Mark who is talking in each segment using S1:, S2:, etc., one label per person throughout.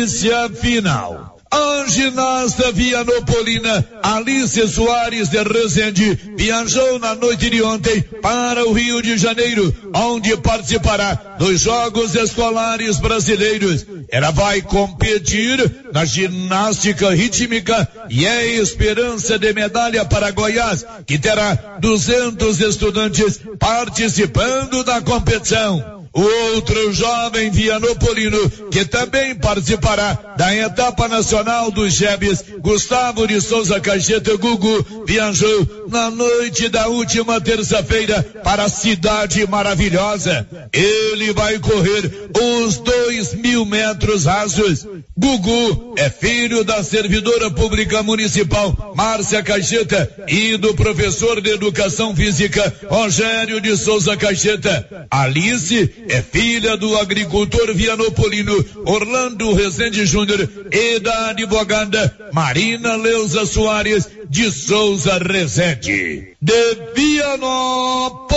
S1: Notícia final. A ginasta vianopolina Alice Soares de Rezende viajou na noite de ontem para o Rio de Janeiro, onde participará dos Jogos Escolares Brasileiros. Ela vai competir na ginástica rítmica e é esperança de medalha para Goiás, que terá 200 estudantes participando da competição. O outro jovem Vianopolino, que também participará da etapa nacional dos Jebes, Gustavo de Souza Caixeta Gugu, viajou na noite da última terça-feira para a cidade maravilhosa. Ele vai correr os dois mil metros rasos. Gugu é filho da servidora pública municipal Márcia Caixeta e do professor de educação física Rogério de Souza Caixeta. Alice é filha do agricultor vianopolino Orlando Rezende Júnior e da advogada Marina Leusa Soares de Souza Rezende. De Vianópolis,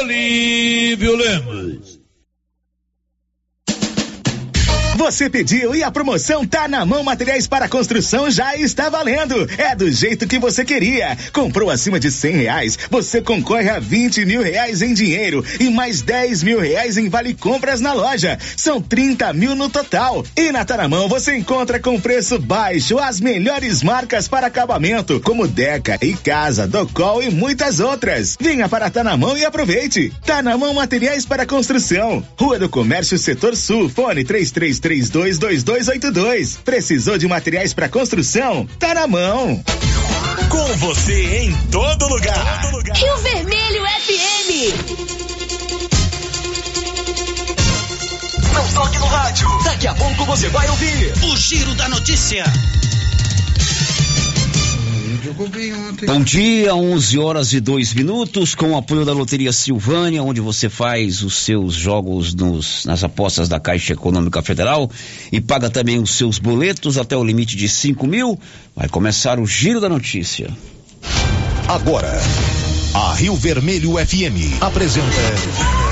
S1: Olívio Lemos.
S2: Você pediu e a promoção tá na mão. Materiais para construção já está valendo. É do jeito que você queria. Comprou acima de cem reais, você concorre a vinte mil reais em dinheiro e mais dez mil reais em vale compras na loja. São trinta mil no total. E na Taramão você encontra com preço baixo as melhores marcas para acabamento, como Deca e Casa, Docol e muitas outras. Venha para Tanamão e aproveite. Tanamão Materiais para Construção. Rua do Comércio Setor Sul. Fone três três três 322282. Precisou de materiais para construção? Tá na mão.
S3: Com você em todo lugar. Todo lugar.
S4: Rio Vermelho FM.
S3: Não toque no rádio. Daqui a pouco você vai ouvir o Giro da Notícia.
S5: Bom dia, 11 horas e 2 minutos, com o apoio da Loteria Silvânia, onde você faz os seus jogos nos, nas apostas da Caixa Econômica Federal e paga também os seus boletos até o limite de 5 mil. Vai começar o Giro da Notícia.
S3: Agora, a Rio Vermelho FM apresenta.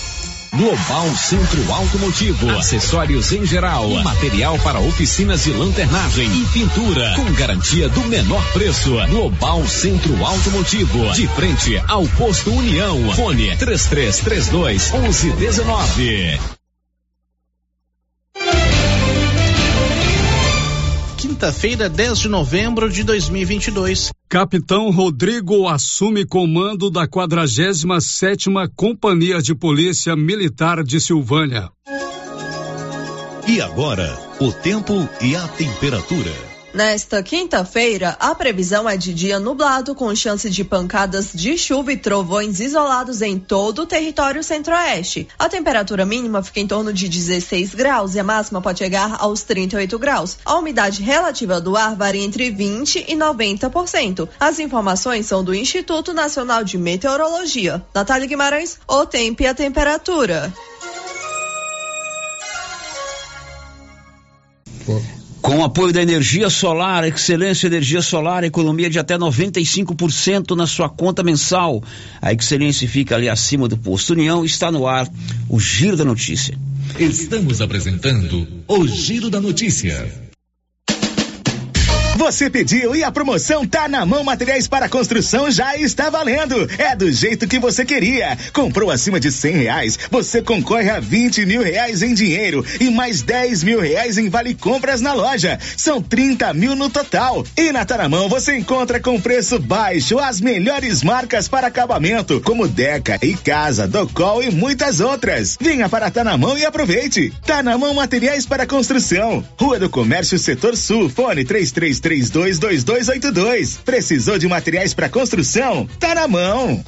S6: Global Centro Automotivo, acessórios em geral, material para oficinas de lanternagem e pintura, com garantia do menor preço. Global Centro Automotivo, de frente ao posto União. Fone 3332 1119.
S7: Quinta-feira, 10 de novembro de 2022.
S8: Capitão Rodrigo assume comando da 47ª Companhia de Polícia Militar de Silvânia.
S3: E agora, o tempo e a temperatura.
S9: Nesta quinta-feira, a previsão é de dia nublado com chance de pancadas de chuva e trovões isolados em todo o território centro-oeste. A temperatura mínima fica em torno de 16 graus e a máxima pode chegar aos 38 graus. A umidade relativa do ar varia entre 20 e 90%. As informações são do Instituto Nacional de Meteorologia. Natália Guimarães, o tempo e a temperatura.
S5: Com apoio da energia solar, Excelência Energia Solar, economia de até 95% na sua conta mensal. A Excelência fica ali acima do posto União, está no ar o Giro da Notícia.
S6: Estamos apresentando o Giro da Notícia.
S2: Você pediu e a promoção tá na mão. Materiais para construção já está valendo. É do jeito que você queria. Comprou acima de cem reais, você concorre a vinte mil reais em dinheiro e mais dez mil reais em vale compras na loja. São trinta mil no total. E na Taramão você encontra com preço baixo as melhores marcas para acabamento, como Deca e Casa, Docol e muitas outras. Venha para Tanamão e aproveite. Tanamão Materiais para Construção. Rua do Comércio Setor Sul. Fone três três 322282. Precisou de materiais para construção? Tá na mão.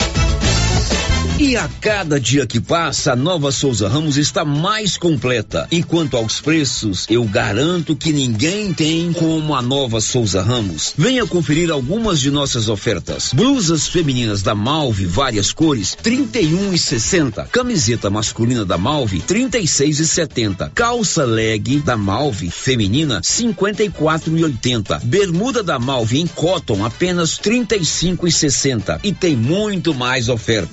S5: E a cada dia que passa, a nova Souza Ramos está mais completa. E quanto aos preços, eu garanto que ninguém tem como a nova Souza Ramos. Venha conferir algumas de nossas ofertas. Blusas femininas da Malve, várias cores, 31 e 60. Camiseta masculina da Malve, 36 e 70. Calça leg da Malve, feminina, 54 e 80. Bermuda da Malve em cotton, apenas 35 e 60. E tem muito mais ofertas.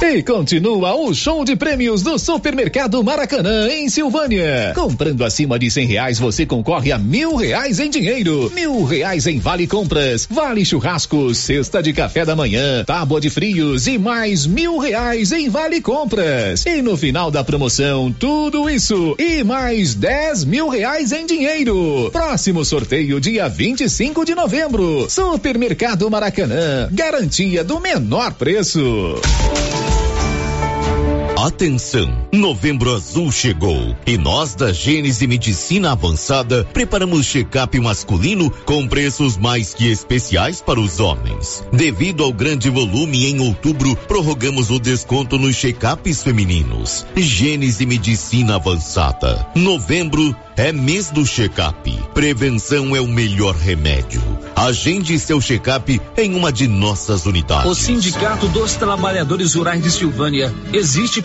S10: E continua o show de prêmios do Supermercado Maracanã, em Silvânia. Comprando acima de cem reais, você concorre a mil reais em dinheiro, mil reais em vale compras, vale churrascos, cesta de café da manhã, tábua de frios e mais mil reais em vale compras. E no final da promoção, tudo isso e mais dez mil reais em dinheiro. Próximo sorteio, dia 25 de novembro. Supermercado Maracanã, garantia do menor preço.
S11: Atenção! Novembro Azul chegou e nós da Gênese Medicina Avançada preparamos check-up masculino com preços mais que especiais para os homens. Devido ao grande volume em outubro, prorrogamos o desconto nos check-ups femininos. Gênese Medicina Avançada. Novembro é mês do check-up. Prevenção é o melhor remédio. Agende seu check-up em uma de nossas unidades.
S12: O Sindicato dos Trabalhadores Rurais de Silvânia existe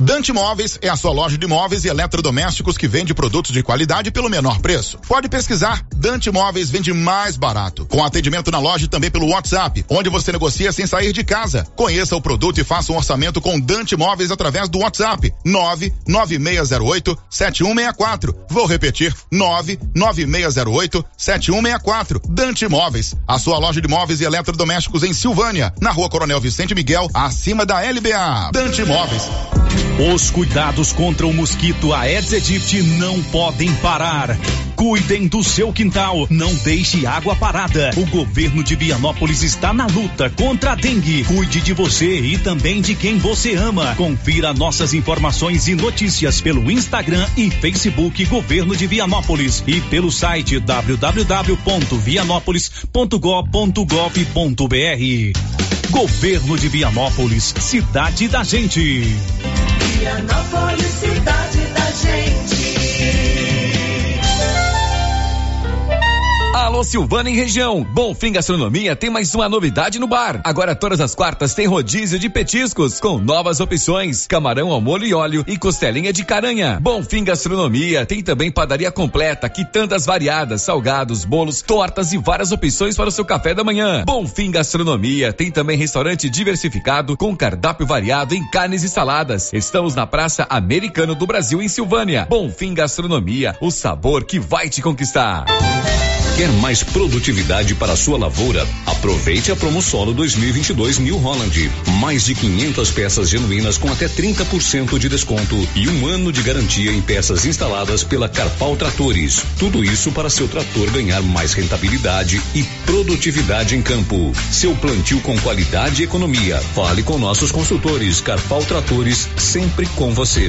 S13: Dante Móveis é a sua loja de móveis e eletrodomésticos que vende produtos de qualidade pelo menor preço. Pode pesquisar, Dante Móveis vende mais barato. Com atendimento na loja e também pelo WhatsApp, onde você negocia sem sair de casa. Conheça o produto e faça um orçamento com Dante Móveis através do WhatsApp 99608 7164. Vou repetir, 99608 7164. Dante Móveis, a sua loja de móveis e eletrodomésticos em Silvânia, na rua Coronel Vicente Miguel, acima da LBA. Dante Móveis.
S14: Os cuidados contra o mosquito Aedes aegypti não podem parar. Cuidem do seu quintal, não deixe água parada. O governo de Vianópolis está na luta contra a dengue. Cuide de você e também de quem você ama. Confira nossas informações e notícias pelo Instagram e Facebook Governo de Vianópolis e pelo site www.vianópolis.gov.br. Governo de Vianópolis, cidade da gente.
S15: Vianópolis,
S16: Alô Silvana em região. Bonfim Gastronomia tem mais uma novidade no bar. Agora todas as quartas tem rodízio de petiscos com novas opções: camarão ao molho e óleo e costelinha de caranha. Bonfim Gastronomia tem também padaria completa, quitandas variadas, salgados, bolos, tortas e várias opções para o seu café da manhã. Bonfim Gastronomia tem também restaurante diversificado com cardápio variado em carnes e saladas. Estamos na Praça Americano do Brasil em Silvânia. Bonfim Gastronomia, o sabor que vai te conquistar.
S6: Quer mais produtividade para a sua lavoura? Aproveite a Promo Solo 2022 New Holland. Mais de 500 peças genuínas com até 30% de desconto e um ano de garantia em peças instaladas pela Carpal Tratores. Tudo isso para seu trator ganhar mais rentabilidade e produtividade em campo. Seu plantio com qualidade e economia. Fale com nossos consultores. Carpal Tratores, sempre com você.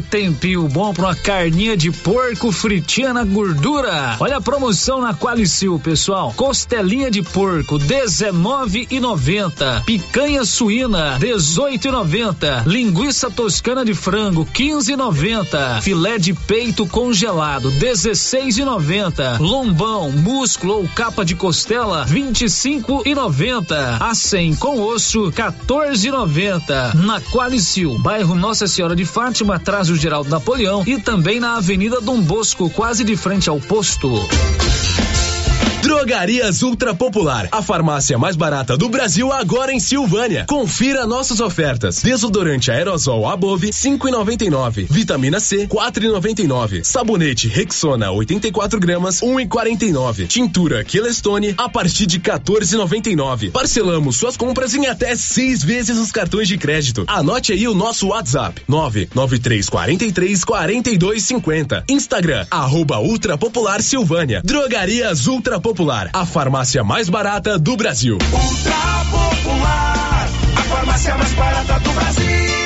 S17: Tempinho bom pra uma carninha de porco fritinha na gordura. Olha a promoção na Qualicil, pessoal. Costelinha de porco, 19,90. Picanha suína, 18,90. Linguiça toscana de frango, 15,90. Filé de peito congelado, 16,90. Lombão, músculo ou capa de costela, 25,90. A 100 com osso, 14,90. Na Qualicil, bairro Nossa Senhora de Fátima, atrás do Geraldo Napoleão e também na Avenida Dom Bosco, quase de frente ao posto.
S18: Drogarias Ultra Popular, a farmácia mais barata do Brasil agora em Silvânia. Confira nossas ofertas. Desodorante aerosol Above 5,99. Vitamina C 4,99. Sabonete Rexona 84 gramas 1,49. Tintura Quelestone a partir de 14,99. Parcelamos suas compras em até seis vezes os cartões de crédito. Anote aí o nosso WhatsApp 99343 4250. Instagram arroba Ultra Popular Silvânia. Drogarias Ultra Popular Popular, a farmácia mais barata do Brasil.
S13: Ultra Popular, a farmácia mais barata do Brasil.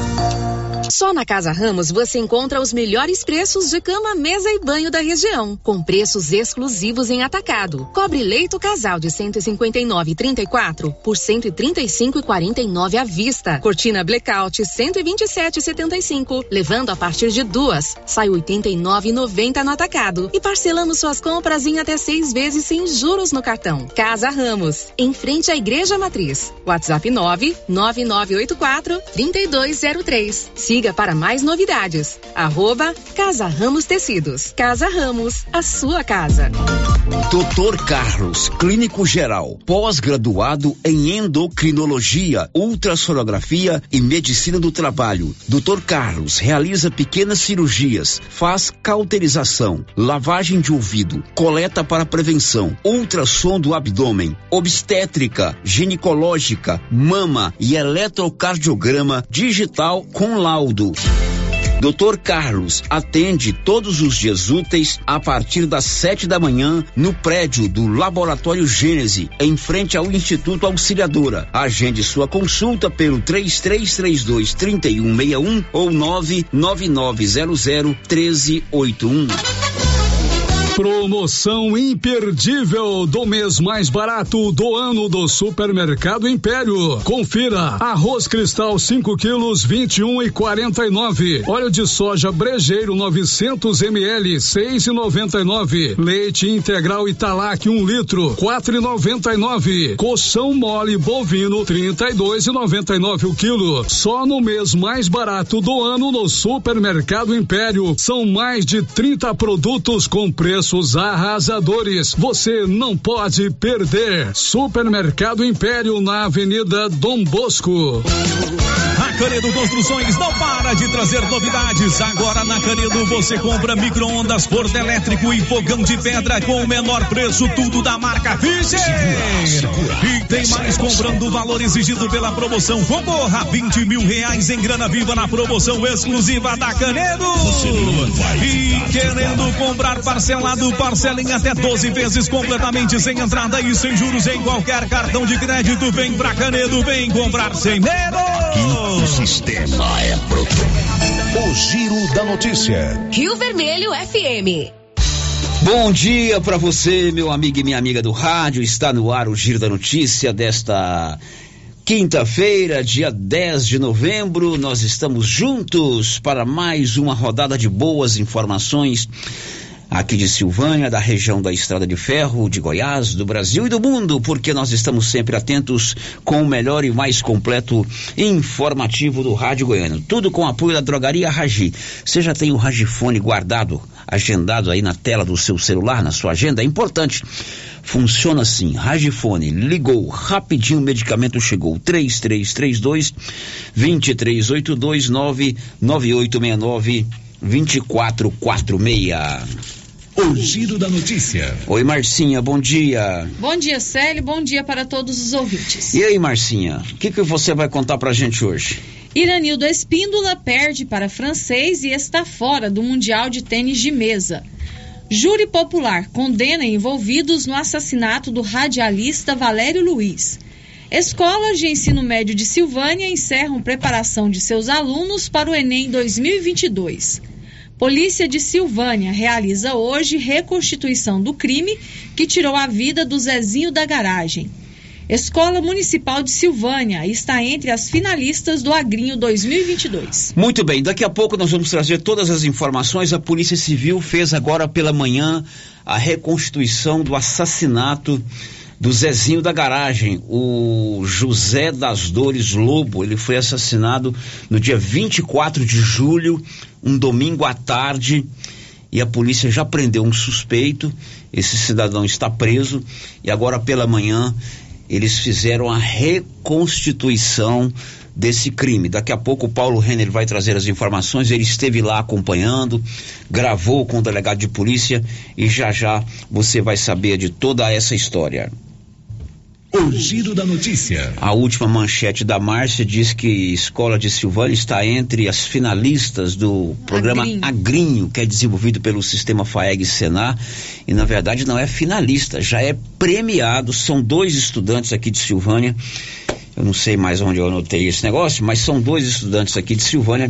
S19: Só na Casa Ramos você encontra os melhores preços de cama, mesa e banho da região, com preços exclusivos em atacado. Cobre leito casal de 159,34 por 135,49 à vista. Cortina blackout 127,75, levando a partir de duas, sai 89,90 no atacado e parcelamos suas compras em até seis vezes sem juros no cartão. Casa Ramos, em frente à Igreja Matriz. WhatsApp 99984 3203. Siga Siga para mais novidades. Arroba Casa Ramos Tecidos. Casa Ramos, a sua casa.
S5: Doutor Carlos, clínico geral, pós-graduado em endocrinologia, ultrassonografia e medicina do trabalho. Doutor Carlos realiza pequenas cirurgias, faz cauterização, lavagem de ouvido, coleta para prevenção, ultrassom do abdômen, obstétrica, ginecológica, mama e eletrocardiograma digital com laudo Dr. Carlos atende todos os dias úteis a partir das sete da manhã no prédio do Laboratório Gênese, em frente ao Instituto Auxiliadora. Agende sua consulta pelo 3332 3161 ou 99900 1381.
S8: Promoção imperdível do mês mais barato do ano do Supermercado Império. Confira: arroz cristal 5 quilos 21 e 49. Óleo de soja brejeiro 900 ml 6 e 99. Leite integral Italac 1 um litro 4 e 99. Colchão mole bovino 32 e 99 o quilo. Só no mês mais barato do ano no Supermercado Império são mais de 30 produtos com preço preços arrasadores. Você não pode perder. Supermercado Império na Avenida Dom Bosco.
S20: A Canedo Construções não para de trazer novidades. Agora na Canedo você compra micro-ondas, forno elétrico e fogão de pedra com o menor preço, tudo da marca Fischer. E tem mais comprando o valor exigido pela promoção. Concorra a 20 mil reais em grana viva na promoção exclusiva da Canedo. E querendo comprar parcelado, parcela em até 12 vezes completamente sem entrada e sem juros em qualquer cartão de crédito. Vem pra Canedo, vem comprar sem medo.
S16: O sistema é pronto. O Giro da Notícia.
S21: Rio Vermelho FM.
S5: Bom dia para você, meu amigo e minha amiga do rádio. Está no ar o Giro da Notícia desta quinta-feira, dia 10 de novembro. Nós estamos juntos para mais uma rodada de boas informações aqui de Silvânia, da região da Estrada de Ferro, de Goiás, do Brasil e do mundo, porque nós estamos sempre atentos com o melhor e mais completo informativo do Rádio Goiano. Tudo com apoio da drogaria Ragi. Você já tem o Ragifone guardado, agendado aí na tela do seu celular, na sua agenda? É importante. Funciona assim, Ragifone, ligou, rapidinho o medicamento chegou, 3332 2382 99869 2446.
S6: O giro da notícia.
S5: Oi, Marcinha, bom dia.
S22: Bom dia, Célio, bom dia para todos os ouvintes.
S5: E aí, Marcinha, o que, que você vai contar pra gente hoje?
S22: Iranildo Espíndola perde para francês e está fora do Mundial de Tênis de Mesa. Júri Popular condena envolvidos no assassinato do radialista Valério Luiz. Escolas de ensino médio de Silvânia encerram preparação de seus alunos para o Enem 2022. Polícia de Silvânia realiza hoje reconstituição do crime que tirou a vida do Zezinho da garagem. Escola Municipal de Silvânia está entre as finalistas do Agrinho 2022.
S5: Muito bem, daqui a pouco nós vamos trazer todas as informações. A Polícia Civil fez agora pela manhã a reconstituição do assassinato do Zezinho da garagem, o José das Dores Lobo. Ele foi assassinado no dia 24 de julho, um domingo à tarde, e a polícia já prendeu um suspeito. Esse cidadão está preso e agora pela manhã eles fizeram a reconstituição desse crime. Daqui a pouco o Paulo Renner vai trazer as informações. Ele esteve lá acompanhando, gravou com o delegado de polícia e já já você vai saber de toda essa história.
S6: O giro da notícia.
S5: A última manchete da Márcia diz que Escola de Silvânia está entre as finalistas do programa Agrinho, Agrinho que é desenvolvido pelo sistema FAEG Senar. E na verdade não é finalista, já é premiado. São dois estudantes aqui de Silvânia. Eu não sei mais onde eu anotei esse negócio, mas são dois estudantes aqui de Silvânia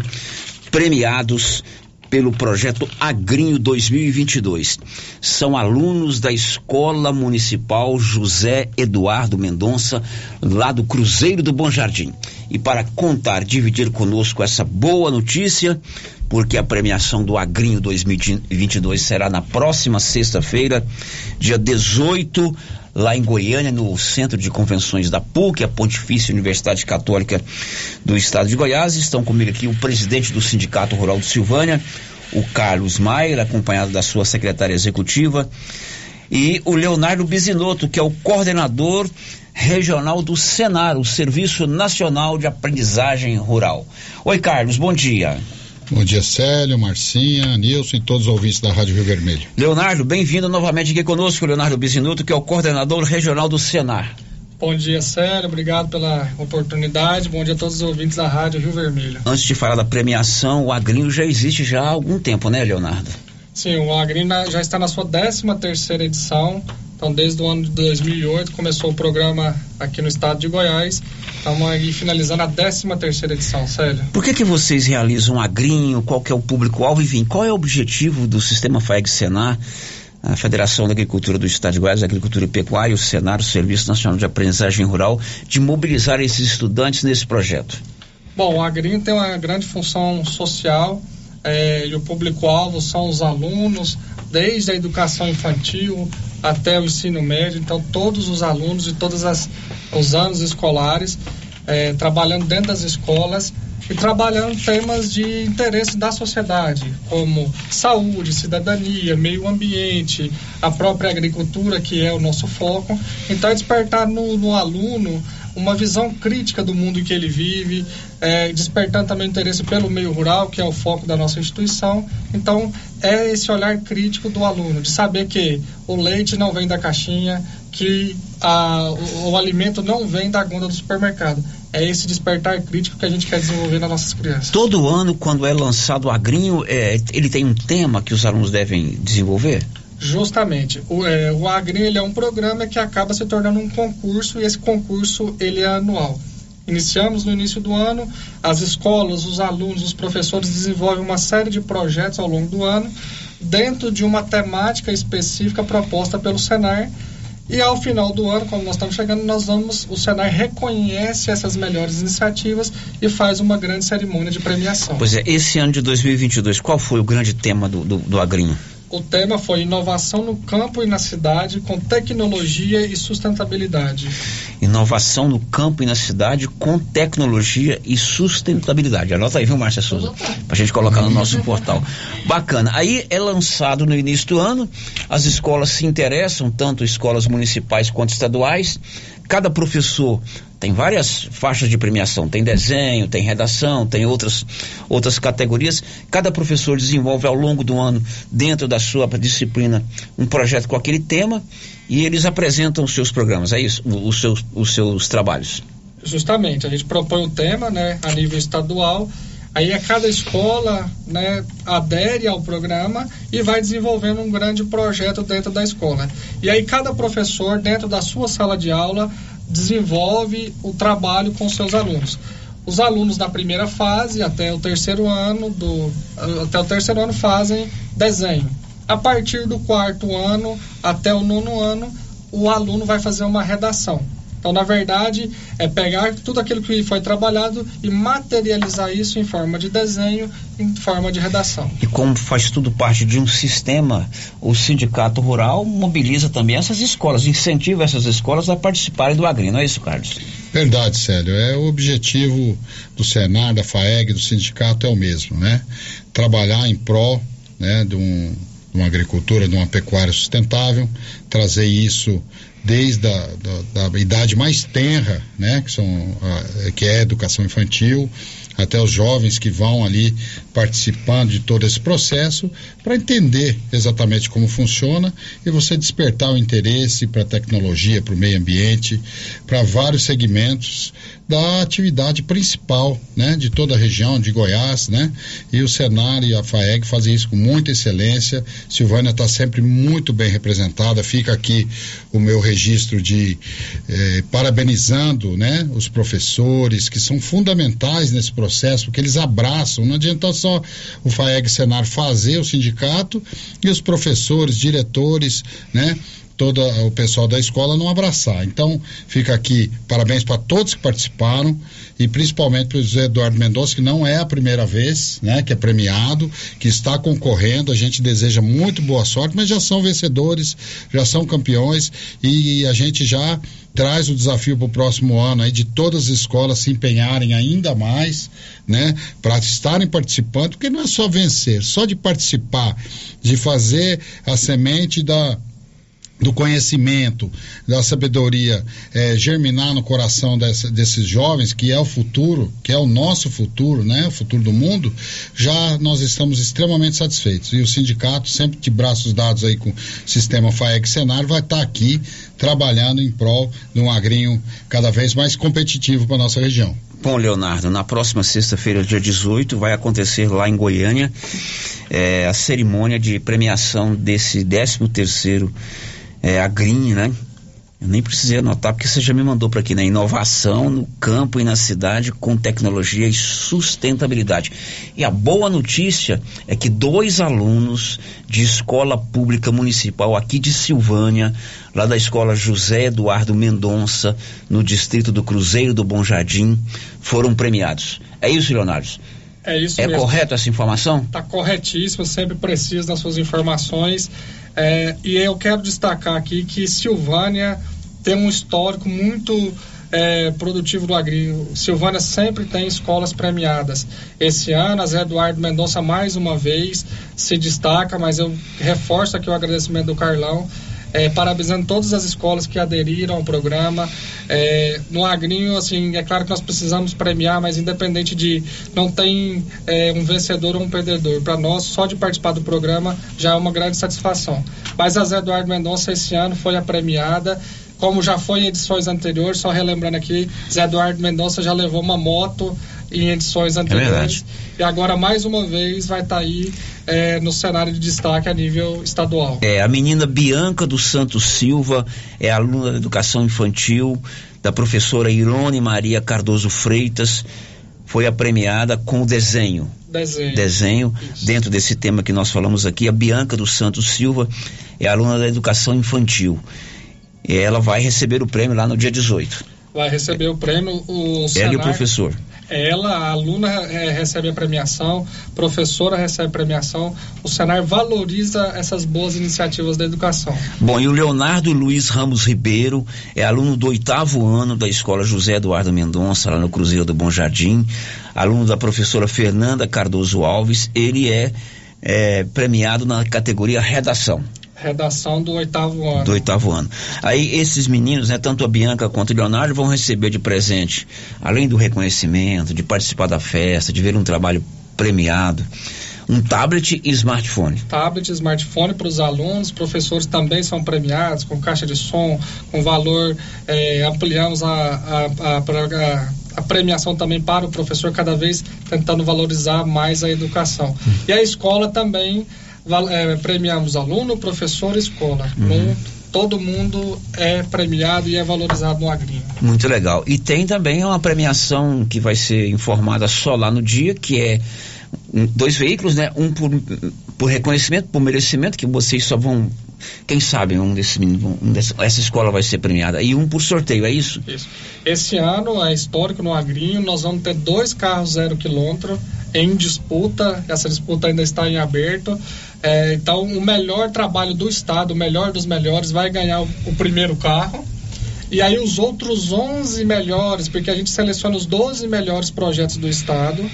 S5: premiados pelo projeto Agrinho 2022. São alunos da Escola Municipal José Eduardo Mendonça, lá do Cruzeiro do Bom Jardim. E para contar, dividir conosco essa boa notícia, porque a premiação do Agrinho 2022 será na próxima sexta-feira, dia 18, lá em Goiânia, no Centro de Convenções da PUC, a Pontifícia Universidade Católica do Estado de Goiás. Estão comigo aqui o presidente do Sindicato Rural de Silvânia, o Carlos Maier, acompanhado da sua secretária executiva, e o Leonardo Bisinotto, que é o coordenador regional do Senar, o Serviço Nacional de Aprendizagem Rural. Oi, Carlos, bom dia.
S23: Bom dia, Célio, Marcinha, Nilson e todos os ouvintes da Rádio Rio Vermelho.
S5: Leonardo, bem-vindo novamente aqui conosco, Leonardo Bizinuto, que é o coordenador regional do Senar.
S24: Bom dia, Célio, obrigado pela oportunidade, bom dia a todos os ouvintes da Rádio Rio Vermelho.
S5: Antes de falar da premiação, o Agrinho já existe já há algum tempo, né, Leonardo?
S24: Sim, o Agrinho já está na sua 13 terceira edição, então, desde o ano de 2008 começou o programa aqui no estado de Goiás. Estamos aí finalizando a 13 terceira edição, Célio.
S5: Por que que vocês realizam agrinho? Qual que é o público-alvo? Enfim, qual é o objetivo do Sistema FAEG Senar? A Federação da Agricultura do Estado de Goiás, Agricultura e Pecuária, o Senar, o Serviço Nacional de Aprendizagem Rural, de mobilizar esses estudantes nesse projeto?
S24: Bom, o agrinho tem uma grande função social é, e o público-alvo são os alunos, desde a educação infantil até o ensino médio, então todos os alunos de todos as, os anos escolares é, trabalhando dentro das escolas e trabalhando temas de interesse da sociedade, como saúde, cidadania, meio ambiente, a própria agricultura, que é o nosso foco. Então, é despertar no, no aluno uma visão crítica do mundo que ele vive, é, despertando também interesse pelo meio rural, que é o foco da nossa instituição. Então, é esse olhar crítico do aluno, de saber que o leite não vem da caixinha, que a, o, o alimento não vem da gôndola do supermercado. É esse despertar crítico que a gente quer desenvolver nas nossas crianças.
S5: Todo ano, quando é lançado o agrinho, é, ele tem um tema que os alunos devem desenvolver?
S24: Justamente. O, é, o Agri ele é um programa que acaba se tornando um concurso e esse concurso ele é anual. Iniciamos no início do ano, as escolas, os alunos, os professores desenvolvem uma série de projetos ao longo do ano, dentro de uma temática específica proposta pelo Senar. E ao final do ano, como nós estamos chegando, nós vamos, o Senar reconhece essas melhores iniciativas e faz uma grande cerimônia de premiação.
S5: Pois é, esse ano de 2022, qual foi o grande tema do, do, do Agrinho?
S24: O tema foi inovação no campo e na cidade com tecnologia e sustentabilidade.
S5: Inovação no campo e na cidade com tecnologia e sustentabilidade. Anota aí, viu, Márcia Souza? Pra gente colocar no nosso portal. Bacana. Aí é lançado no início do ano, as escolas se interessam, tanto escolas municipais quanto estaduais. Cada professor tem várias faixas de premiação, tem desenho, tem redação, tem outras, outras categorias. Cada professor desenvolve ao longo do ano, dentro da sua disciplina, um projeto com aquele tema e eles apresentam os seus programas, é isso? Os seus, os seus trabalhos.
S24: Justamente, a gente propõe o tema né, a nível estadual. Aí a cada escola né, adere ao programa e vai desenvolvendo um grande projeto dentro da escola. E aí cada professor, dentro da sua sala de aula, desenvolve o trabalho com seus alunos. Os alunos da primeira fase até o terceiro ano do até o terceiro ano fazem desenho. A partir do quarto ano até o nono ano, o aluno vai fazer uma redação. Então, na verdade, é pegar tudo aquilo que foi trabalhado e materializar isso em forma de desenho, em forma de redação.
S5: E como faz tudo parte de um sistema, o Sindicato Rural mobiliza também essas escolas, incentiva essas escolas a participarem do Agri, não é isso, Carlos?
S23: Verdade, Célio. É o objetivo do Senar, da FAEG, do sindicato é o mesmo, né? Trabalhar em prol né, de, um, de uma agricultura, de uma pecuária sustentável, trazer isso desde a da, da idade mais tenra, né, que, são, a, que é a educação infantil, até os jovens que vão ali participando de todo esse processo para entender exatamente como funciona e você despertar o interesse para a tecnologia, para o meio ambiente, para vários segmentos da atividade principal, né, de toda a região de Goiás, né? E o Senar e a FAEG fazem isso com muita excelência. Silvânia está sempre muito bem representada. Fica aqui o meu registro de eh, parabenizando, né, os professores que são fundamentais nesse processo, porque eles abraçam. Não adianta só o FAEG Senar fazer o sindicato e os professores, diretores, né? Todo o pessoal da escola não abraçar. Então, fica aqui parabéns para todos que participaram e principalmente para o José Eduardo Mendonça, que não é a primeira vez, né, que é premiado, que está concorrendo. A gente deseja muito boa sorte, mas já são vencedores, já são campeões e a gente já traz o desafio para o próximo ano aí de todas as escolas se empenharem ainda mais, né, para estarem participando, porque não é só vencer, só de participar, de fazer a semente da do conhecimento, da sabedoria é, germinar no coração dessa, desses jovens, que é o futuro, que é o nosso futuro, né, o futuro do mundo, já nós estamos extremamente satisfeitos. E o sindicato, sempre de braços dados aí com o sistema FAEG Senar, vai estar tá aqui trabalhando em prol de um agrinho cada vez mais competitivo para nossa região.
S5: Bom, Leonardo, na próxima sexta-feira, dia 18, vai acontecer lá em Goiânia é, a cerimônia de premiação desse 13 terceiro é, a Green, né? Eu nem precisei anotar porque você já me mandou para aqui, né? Inovação no campo e na cidade com tecnologia e sustentabilidade. E a boa notícia é que dois alunos de escola pública municipal aqui de Silvânia, lá da escola José Eduardo Mendonça, no distrito do Cruzeiro do Bom Jardim, foram premiados. É isso, Leonardo?
S24: É isso
S5: é
S24: mesmo.
S5: correto essa informação?
S24: Está corretíssimo, sempre preciso das suas informações. É, e eu quero destacar aqui que Silvânia tem um histórico muito é, produtivo do agri. Silvânia sempre tem escolas premiadas. Esse ano, a Zé Eduardo Mendonça mais uma vez se destaca, mas eu reforço aqui o agradecimento do Carlão é, parabenizando todas as escolas que aderiram ao programa. É, no Agrinho, assim, é claro que nós precisamos premiar, mas independente de não tem é, um vencedor ou um perdedor. Para nós, só de participar do programa já é uma grande satisfação. Mas a Zé Eduardo Mendonça esse ano foi a premiada como já foi em edições anteriores, só relembrando aqui, Zé Eduardo Mendonça já levou uma moto em edições anteriores. É e agora, mais uma vez, vai estar tá aí é, no cenário de destaque a nível estadual.
S5: É, a menina Bianca dos Santos Silva é aluna da educação infantil da professora Irone Maria Cardoso Freitas. Foi a premiada com o desenho.
S24: Desenho.
S5: Desenho, dentro desse tema que nós falamos aqui. A Bianca dos Santos Silva é aluna da educação infantil. E ela vai receber o prêmio lá no dia 18.
S24: Vai receber o prêmio. O
S5: Senar, ela e o professor.
S24: ela, a aluna é, recebe a premiação, professora recebe a premiação, o Senar valoriza essas boas iniciativas da educação.
S5: Bom, e o Leonardo Luiz Ramos Ribeiro é aluno do oitavo ano da Escola José Eduardo Mendonça, lá no Cruzeiro do Bom Jardim, aluno da professora Fernanda Cardoso Alves, ele é, é premiado na categoria redação
S24: redação do oitavo ano.
S5: Do oitavo ano. Aí esses meninos, né, tanto a Bianca quanto o Leonardo, vão receber de presente, além do reconhecimento, de participar da festa, de ver um trabalho premiado, um tablet e smartphone.
S24: Tablet e smartphone para os alunos, professores também são premiados com caixa de som, com valor, eh, ampliamos a, a, a, a, a premiação também para o professor, cada vez tentando valorizar mais a educação. Hum. E a escola também é, premiamos aluno, professor, escola. Uhum. todo mundo é premiado e é valorizado no Agrinho.
S5: Muito legal. E tem também uma premiação que vai ser informada só lá no dia, que é dois veículos, né? Um por, por reconhecimento, por merecimento, que vocês só vão quem sabe um desses um desse, essa escola vai ser premiada e um por sorteio, é isso?
S24: Isso. Esse ano é histórico no Agrinho, nós vamos ter dois carros zero quilômetro em disputa, essa disputa ainda está em aberto. É, então, o melhor trabalho do Estado, o melhor dos melhores, vai ganhar o, o primeiro carro. E aí, os outros 11 melhores, porque a gente seleciona os 12 melhores projetos do Estado.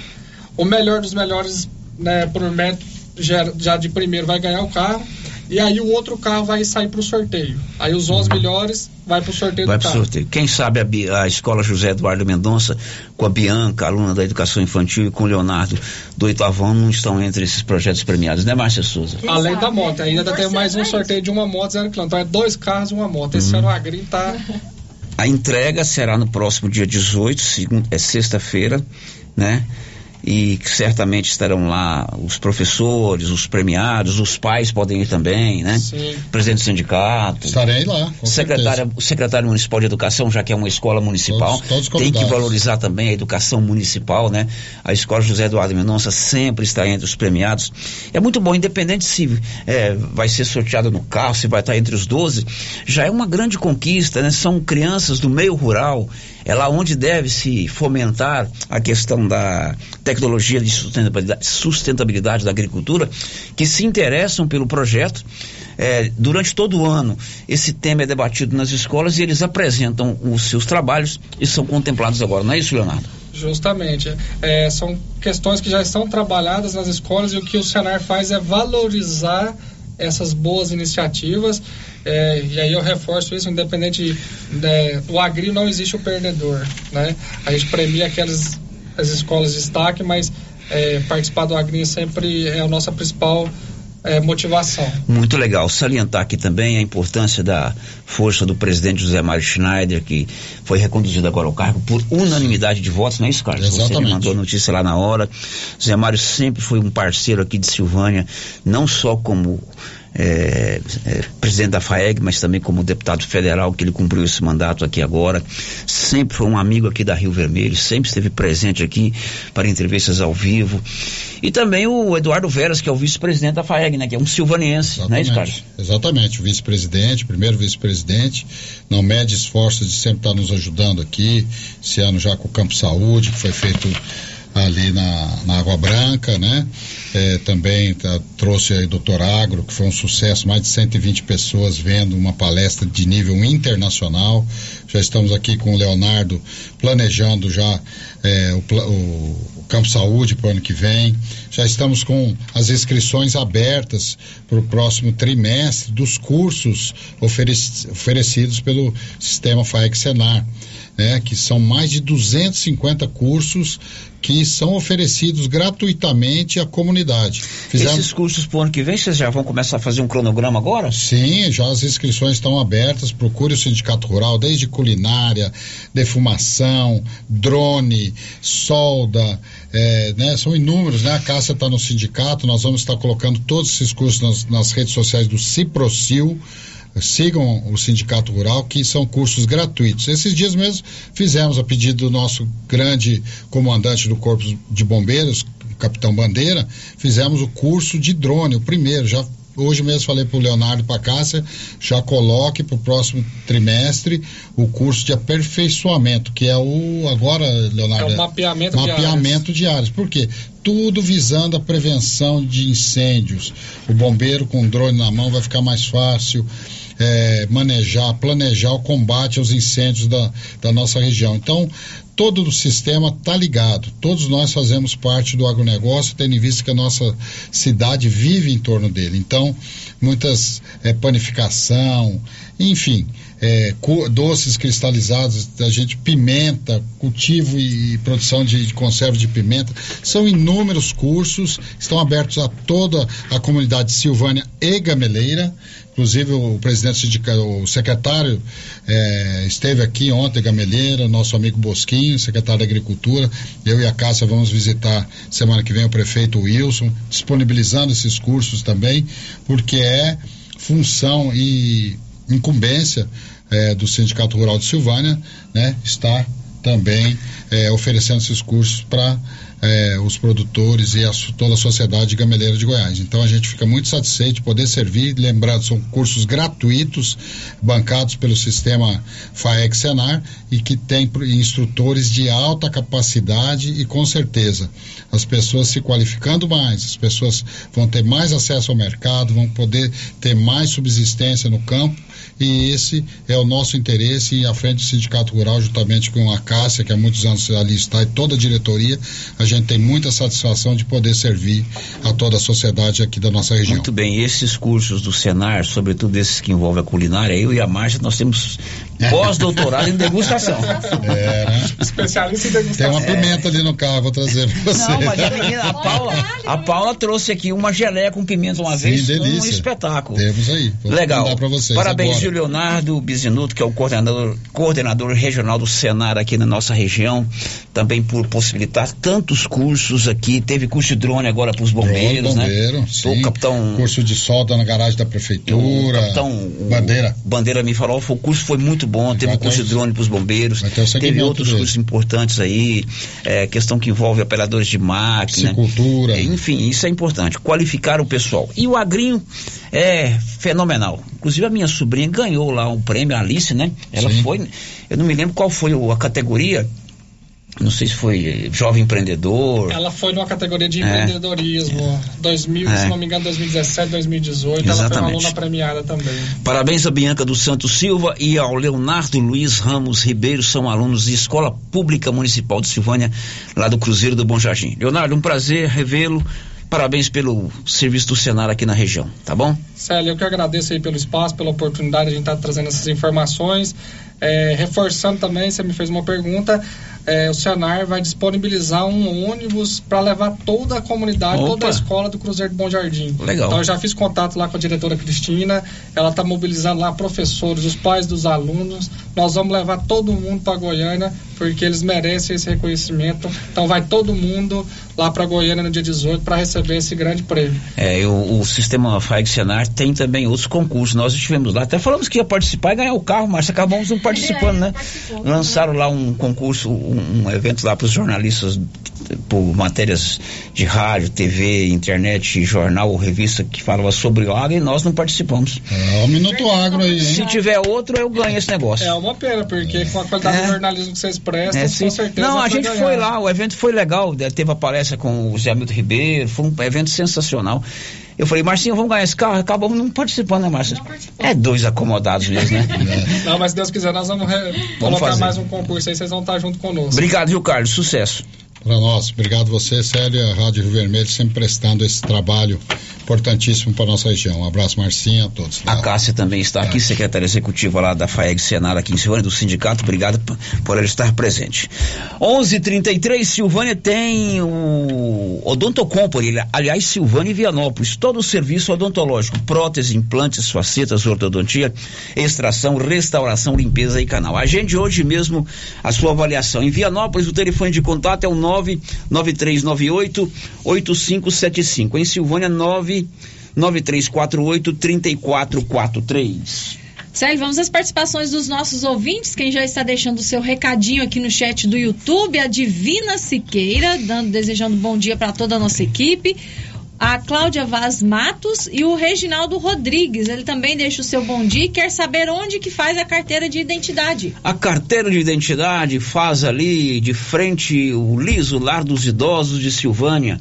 S24: O melhor dos melhores, né, por método, já, já de primeiro, vai ganhar o carro. E aí o outro carro vai sair para o sorteio. Aí os 11 melhores vai para o sorteio vai do carro. Sorteio.
S5: Quem sabe a, a, Escola José Eduardo Mendonça, com a Bianca, aluna da Educação Infantil, e com o Leonardo do oitavo não estão entre esses projetos premiados, né, Márcia Souza?
S24: Quem Além sabe, da moto, ainda tem mais um sorteio de uma moto zero quilômetro. Então é dois carros e uma moto. Esse uhum. ano o Agri tá...
S5: A entrega será no próximo dia 18, segunda, é sexta-feira, né? E certamente estarão lá os professores, os premiados, os pais podem ir também, né? Sim. Presidente do sindicato.
S23: Estarei lá.
S5: Secretária, o secretário municipal de educação, já que é uma escola municipal, todos, todos tem que valorizar também a educação municipal, né? A escola José Eduardo Mendonça sempre está entre os premiados. É muito bom, independente se é, vai ser sorteado no carro, se vai estar entre os 12, já é uma grande conquista, né? São crianças do meio rural é lá onde deve se fomentar a questão da tecnologia de sustentabilidade, sustentabilidade da agricultura, que se interessam pelo projeto. É, durante todo o ano, esse tema é debatido nas escolas e eles apresentam os seus trabalhos e são contemplados agora, não é isso, Leonardo?
S24: Justamente. É, são questões que já estão trabalhadas nas escolas e o que o Senar faz é valorizar essas boas iniciativas é, e aí eu reforço isso, independente né, do agri não existe o perdedor, né? A gente premia aquelas as escolas de destaque, mas é, participar do agri sempre é a nossa principal é, motivação.
S5: Muito legal. Salientar aqui também a importância da força do presidente José Mário Schneider, que foi reconduzido agora ao cargo por unanimidade de votos, não é isso, Carlos?
S23: Exatamente. Você
S5: me mandou a notícia lá na hora. José Mário sempre foi um parceiro aqui de Silvânia, não só como é, é, presidente da FAEG, mas também como deputado federal, que ele cumpriu esse mandato aqui agora. Sempre foi um amigo aqui da Rio Vermelho, sempre esteve presente aqui para entrevistas ao vivo. E também o Eduardo Veras, que é o vice-presidente da FAEG, né? Que é um silvaniense,
S23: Exatamente.
S5: né, isso, Carlos?
S23: Exatamente, o vice-presidente, primeiro vice-presidente, não mede esforços de sempre estar nos ajudando aqui, esse ano já com o Campo Saúde, que foi feito ali na, na Água Branca, né? É, também tá, trouxe aí Doutor Agro, que foi um sucesso, mais de 120 pessoas vendo uma palestra de nível internacional. Já estamos aqui com o Leonardo planejando já é, o, o, Campo Saúde para o ano que vem. Já estamos com as inscrições abertas para o próximo trimestre dos cursos oferec oferecidos pelo sistema FAEC Senar. Né, que são mais de 250 cursos que são oferecidos gratuitamente à comunidade.
S5: Fizemos... Esses cursos para o ano que vem, vocês já vão começar a fazer um cronograma agora?
S23: Sim, já as inscrições estão abertas. Procure o Sindicato Rural, desde culinária, defumação, drone, solda, é, né, são inúmeros, né? A Cássia está no sindicato, nós vamos estar colocando todos esses cursos nas, nas redes sociais do Ciprocil sigam o Sindicato Rural, que são cursos gratuitos. Esses dias mesmo fizemos a pedido do nosso grande comandante do Corpo de Bombeiros, Capitão Bandeira, fizemos o curso de drone, o primeiro, já hoje mesmo falei para o Leonardo e para a Cássia, já coloque para o próximo trimestre o curso de aperfeiçoamento, que é o agora, Leonardo.
S24: É o mapeamento,
S23: mapeamento de áreas. Por quê? Tudo visando a prevenção de incêndios. O bombeiro com drone na mão vai ficar mais fácil. É, manejar, planejar o combate aos incêndios da, da nossa região. Então, todo o sistema está ligado. Todos nós fazemos parte do agronegócio, tendo em vista que a nossa cidade vive em torno dele. Então, muitas é, panificação, enfim, é, doces cristalizados, da gente pimenta, cultivo e, e produção de, de, conserva de pimenta. São inúmeros cursos, estão abertos a toda a comunidade Silvânia e Gameleira. Inclusive o presidente o secretário é, esteve aqui ontem, Gameleira, nosso amigo Bosquinho, secretário da Agricultura. Eu e a Cássia vamos visitar semana que vem o prefeito Wilson, disponibilizando esses cursos também, porque é função e incumbência é, do Sindicato Rural de Silvânia, né, está também é, oferecendo esses cursos para é, os produtores e a, toda a sociedade gameleira de Goiás. Então a gente fica muito satisfeito de poder servir. Lembrando, são cursos gratuitos, bancados pelo sistema FAEC Senar e que tem instrutores de alta capacidade e com certeza as pessoas se qualificando mais, as pessoas vão ter mais acesso ao mercado, vão poder ter mais subsistência no campo e esse é o nosso interesse e à frente do Sindicato Rural, juntamente com a Cássia, que há muitos anos ali está, e toda a diretoria, a gente tem muita satisfação de poder servir a toda a sociedade aqui da nossa região.
S5: Muito bem, esses cursos do Senar, sobretudo esses que envolvem a culinária, eu e a Márcia, nós temos pós-doutorado em degustação.
S23: É, né?
S24: Especialista em degustação.
S23: Tem uma pimenta ali no carro, vou trazer pra você.
S5: Não, mas a menina, a Paula, a Paula trouxe aqui uma geleia com pimenta uma
S23: Sim,
S5: vez,
S23: delícia.
S5: um espetáculo.
S23: Temos aí. Vou
S5: Legal.
S23: pra vocês
S5: Parabéns,
S23: agora.
S5: Gil Leonardo Bizinuto, que é o coordenador, coordenador regional do Senar aqui na nossa região, também por possibilitar tantos cursos aqui. Teve curso de drone agora para os bombeiros,
S23: Drone, bombeiro,
S5: né?
S23: sim.
S5: O capitão.
S23: Curso de solda na garagem da prefeitura.
S5: O capitão o
S23: Bandeira.
S5: Bandeira me falou, o curso foi muito bom, teve um curso de
S23: o-
S5: drone para os bombeiros,
S23: o
S5: teve outros
S23: dele.
S5: cursos importantes aí, é, questão que envolve operadores de máquina.
S23: Piscicultura.
S5: Enfim, isso é importante, qualificar o pessoal. E o agrinho é fenomenal. Inclusive a minha sobrinha ganhou lá um prêmio, a Alice, né? Ela
S23: Sim.
S5: foi, eu não me lembro qual foi o- a categoria, não sei se foi eh, jovem empreendedor.
S24: Ela foi numa categoria de
S5: É.
S24: empreendedorismo, 2000,
S5: É.
S24: se não me engano, 2017, 2018. Ela foi uma
S5: Exatamente.
S24: aluna premiada também.
S5: Parabéns a Bianca dos Santos Silva e ao Leonardo Luiz Ramos Ribeiro, são alunos de Escola Pública Municipal de Silvânia, lá do Cruzeiro do Bom Jardim. Leonardo, um prazer revê-lo. Parabéns pelo serviço do Senar aqui na região, tá bom?
S24: Célio, eu que agradeço aí pelo espaço, pela oportunidade de a gente estar trazendo essas informações. É, reforçando também, você me fez uma pergunta, é, o Senar vai disponibilizar um ônibus para levar toda a comunidade,
S5: Opa.
S24: toda a escola do Cruzeiro do Bom Jardim.
S5: Legal.
S24: Então eu já fiz contato lá com a diretora Cristina, ela está mobilizando lá professores, os pais dos alunos. Nós vamos levar todo mundo para Goiânia, porque eles merecem esse reconhecimento. Então vai todo mundo lá para Goiânia no dia 18 para receber esse grande prêmio.
S5: É, o, o sistema FAEG Senar tem também outros concursos. Nós estivemos lá, até falamos que ia participar e ganhar o carro, mas acabamos não participando, né? Lançaram lá um concurso, um, evento lá para os jornalistas por matérias de rádio, TV, internet, jornal ou revista que falava sobre o agro e nós não participamos.
S23: É o Minuto Agro aí, hein?
S5: Se tiver outro, eu ganho esse negócio.
S24: É uma pena, porque com a qualidade
S5: É.
S24: do jornalismo que vocês prestam,
S5: É,
S24: com certeza.
S5: Não, a gente
S24: ganhar.
S5: foi lá, o evento foi legal, teve a palestra com o Zé Milton Ribeiro, foi um evento sensacional. Eu falei, Marcinho, vamos ganhar esse carro? Acabamos não participando, né, Márcio? É dois acomodados mesmo, né?
S24: Não, mas se Deus quiser, nós vamos, re- colocar
S23: fazer.
S24: mais um concurso aí, vocês vão estar junto conosco.
S5: Obrigado, viu, Carlos? Sucesso.
S23: Para nós, obrigado você, Célia, Rádio Rio Vermelho, sempre prestando esse trabalho importantíssimo para nossa região. Um abraço, Marcinha, a todos.
S5: A Cássia também está aqui, secretária executiva lá da FAEG Senar aqui em Silvânia, do sindicato. Obrigado por ela estar presente. 11:33 Silvânia tem o Odontocompor, ele- aliás, Silvânia e Vianópolis. Todo o serviço odontológico, prótese, implantes, facetas, ortodontia, extração, restauração, limpeza e canal. Agende hoje mesmo a sua avaliação. Em Vianópolis, o telefone de contato é o 99398 8575. Em Silvânia, 99348 3443.
S22: Célio, vamos às participações dos nossos ouvintes. Quem já está deixando o seu recadinho aqui no chat do YouTube, a Divina Siqueira, dando, desejando bom dia para toda a nossa equipe. A Cláudia Vaz Matos e o Reginaldo Rodrigues. Ele também deixa o seu bom dia e quer saber onde que faz a carteira de identidade.
S5: A carteira de identidade faz ali de frente o Liso Lar dos Idosos de Silvânia.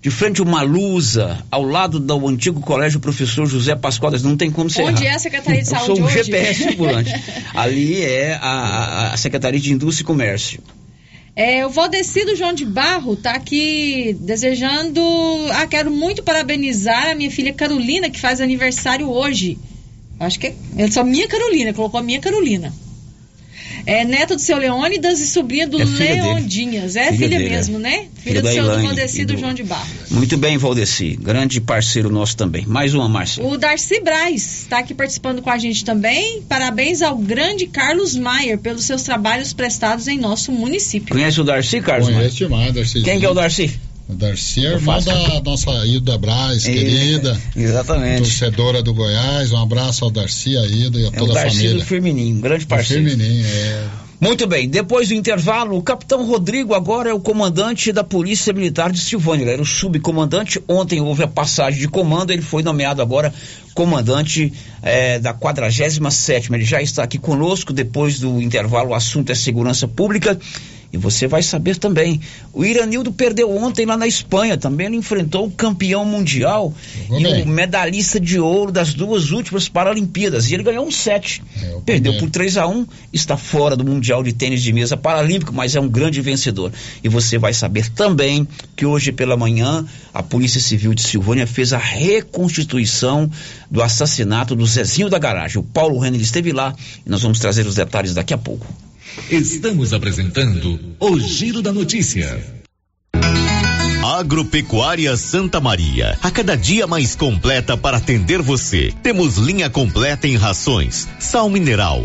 S5: De frente uma lusa, ao lado do antigo colégio professor José Pascoal, não tem como ser.
S22: Onde
S5: errar.
S22: é a Secretaria de
S5: Eu
S22: Saúde
S5: sou um
S22: hoje?
S5: GPS ambulante. Ali é a- a Secretaria de Indústria e Comércio.
S22: É, o Valdecido João de Barro tá aqui desejando. Ah, quero muito parabenizar a minha filha Carolina, que faz aniversário hoje. Acho que é. É só minha Carolina, colocou a minha Carolina. É neta do seu Leônidas e sobrinha do
S5: É filha dele.
S22: Leondinhas. É
S5: Filha
S22: filha,
S5: é.
S22: mesmo, né?
S5: Filha
S22: Filha do seu do
S5: Elaine
S22: Valdecido
S5: e do-
S22: João de Barro.
S5: Muito bem, Valdeci. Grande parceiro nosso também. Mais uma, Márcia.
S22: O Darcy Braz está aqui participando com a gente também. Parabéns ao grande Carlos Maier pelos seus trabalhos prestados em nosso município.
S5: Conhece o Darcy, Carlos?
S23: Conheço demais, Darcy.
S5: Quem que é o Darcy?
S23: O Darcy é irmão
S5: faço.
S23: da nossa Ilda Braz,
S5: É,
S23: querida.
S5: Exatamente.
S23: Torcedora do Goiás. Um abraço ao Darcy, a Ilda e a
S5: É o
S23: toda a
S5: Darcy
S23: família.
S5: do Firmininho, grande
S23: Do
S5: parceiro.
S23: Firmininho, é.
S5: Muito bem, depois do intervalo, o capitão Rodrigo agora é o comandante da Polícia Militar de Silvânia. Ele era o subcomandante. Ontem houve a passagem de comando, ele foi nomeado agora comandante eh, da 47. Ele já está aqui conosco. Depois do intervalo, o assunto é segurança pública. E você vai saber também. O Iranildo perdeu ontem lá na Espanha. Também ele enfrentou o campeão mundial
S23: Jogou
S5: e
S23: bem.
S5: o medalhista de ouro das duas últimas Paralimpíadas. E ele ganhou um set.
S23: É,
S5: Perdeu por 3 a 1 está fora do Mundial de Tênis de Mesa Paralímpico, mas é um grande vencedor. E você vai saber também que hoje pela manhã a Polícia Civil de Silvânia fez a reconstituição do assassinato do Zezinho da Garagem. O Paulo Renner esteve lá e nós vamos trazer os detalhes daqui a pouco.
S6: Estamos apresentando o Giro da Notícia.
S11: Agropecuária Santa Maria, a cada dia mais completa para atender você. Temos linha completa em rações, sal mineral,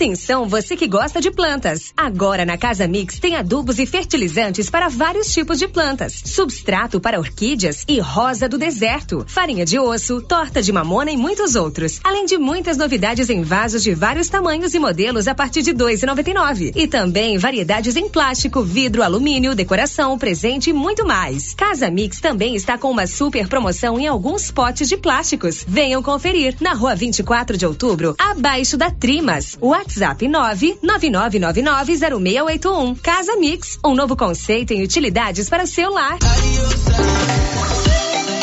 S19: Atenção, você que gosta de plantas. Agora na Casa Mix tem adubos e fertilizantes para vários tipos de plantas. Substrato para orquídeas e rosa do deserto. Farinha de osso, torta de mamona e muitos outros. Além de muitas novidades em vasos de vários tamanhos e modelos a partir de R$ 2,99. E também variedades em plástico, vidro, alumínio, decoração, presente e muito mais. Casa Mix também está com uma super promoção em alguns potes de plásticos. Venham conferir na rua 24 de outubro, abaixo da Trimas. WhatsApp 999990681. Casa Mix, um novo conceito em utilidades para o seu lar.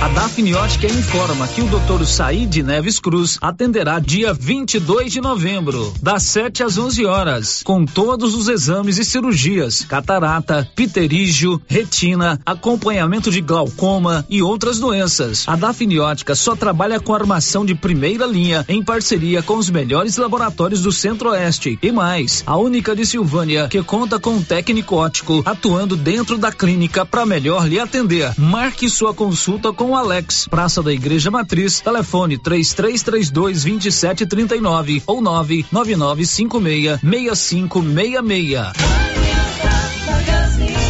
S12: A Dafniótica informa que o Dr. Said Neves Cruz atenderá dia 22 de novembro, das 7 às 11 horas, com todos os exames e cirurgias: catarata, pterígio, retina, acompanhamento de glaucoma e outras doenças. A Dafniótica só trabalha com armação de primeira linha em parceria com os melhores laboratórios do Centro-Oeste e mais, a única de Silvânia que conta com um técnico ótico atuando dentro da clínica para melhor lhe atender. Marque sua consulta com Alex, Praça da Igreja Matriz, telefone 3332 2739 ou 99956 6566.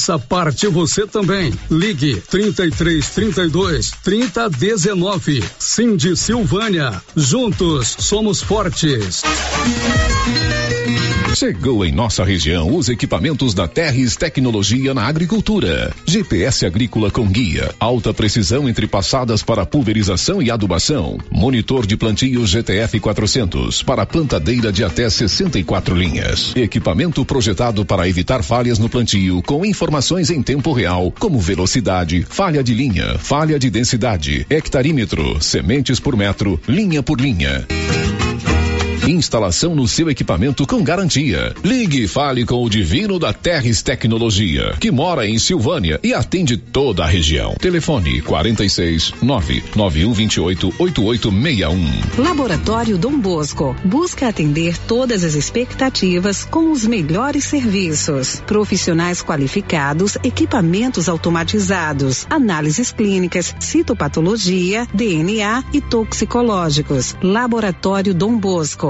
S8: Faça parte você também. Ligue 33 32 30 19. Cindy Silvânia. Juntos somos fortes.
S10: Chegou em nossa região os equipamentos da Terres Tecnologia na Agricultura. GPS agrícola com guia, alta precisão entre passadas para pulverização e adubação. Monitor de plantio GTF 400 para plantadeira de até 64 linhas. Equipamento projetado para evitar falhas no plantio com informações em tempo real, como velocidade, falha de linha, falha de densidade, hectarímetro, sementes por metro, linha por linha. Instalação no seu equipamento com garantia. Ligue e fale com o Divino da Terres Tecnologia, que mora em Silvânia e atende toda a região. Telefone 46 99128 8861.
S25: Laboratório Dom Bosco busca atender todas as expectativas com os melhores serviços. Profissionais qualificados, equipamentos automatizados, análises clínicas, citopatologia, DNA e toxicológicos. Laboratório Dom Bosco,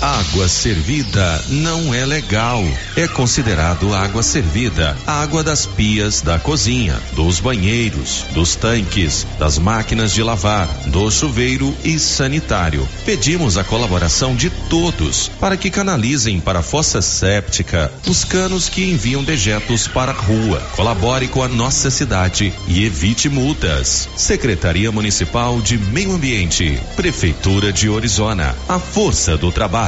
S26: Água servida não é legal. É considerado água servida a água das pias da cozinha, dos banheiros, dos tanques, das máquinas de lavar, do chuveiro e sanitário. Pedimos a colaboração de todos para que canalizem para a fossa séptica os canos que enviam dejetos para a rua. Colabore com a nossa cidade e evite multas. Secretaria Municipal de Meio Ambiente, Prefeitura de Orizona. A força do trabalho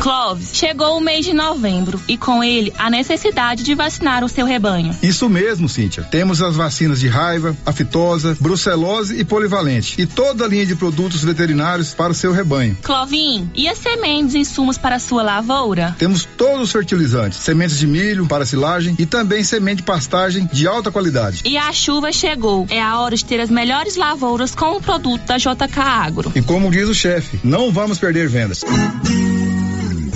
S27: Clóvis, chegou o mês de novembro e com ele a necessidade de vacinar o seu rebanho.
S28: Isso mesmo, Cíntia. Temos as vacinas de raiva, aftosa, brucelose e polivalente e toda a linha de produtos veterinários para o seu rebanho.
S27: Clovin, e as sementes e insumos para a sua lavoura?
S28: Temos todos os fertilizantes, sementes de milho para silagem e também semente de pastagem de alta qualidade.
S27: E a chuva chegou. É a hora de ter as melhores lavouras com o produto da JK Agro.
S28: E como diz o chefe, não vamos perder vendas.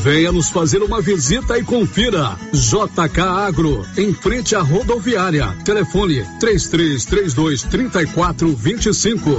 S8: Venha nos fazer uma visita e confira. JK Agro, em frente à rodoviária. Telefone 3332 3425.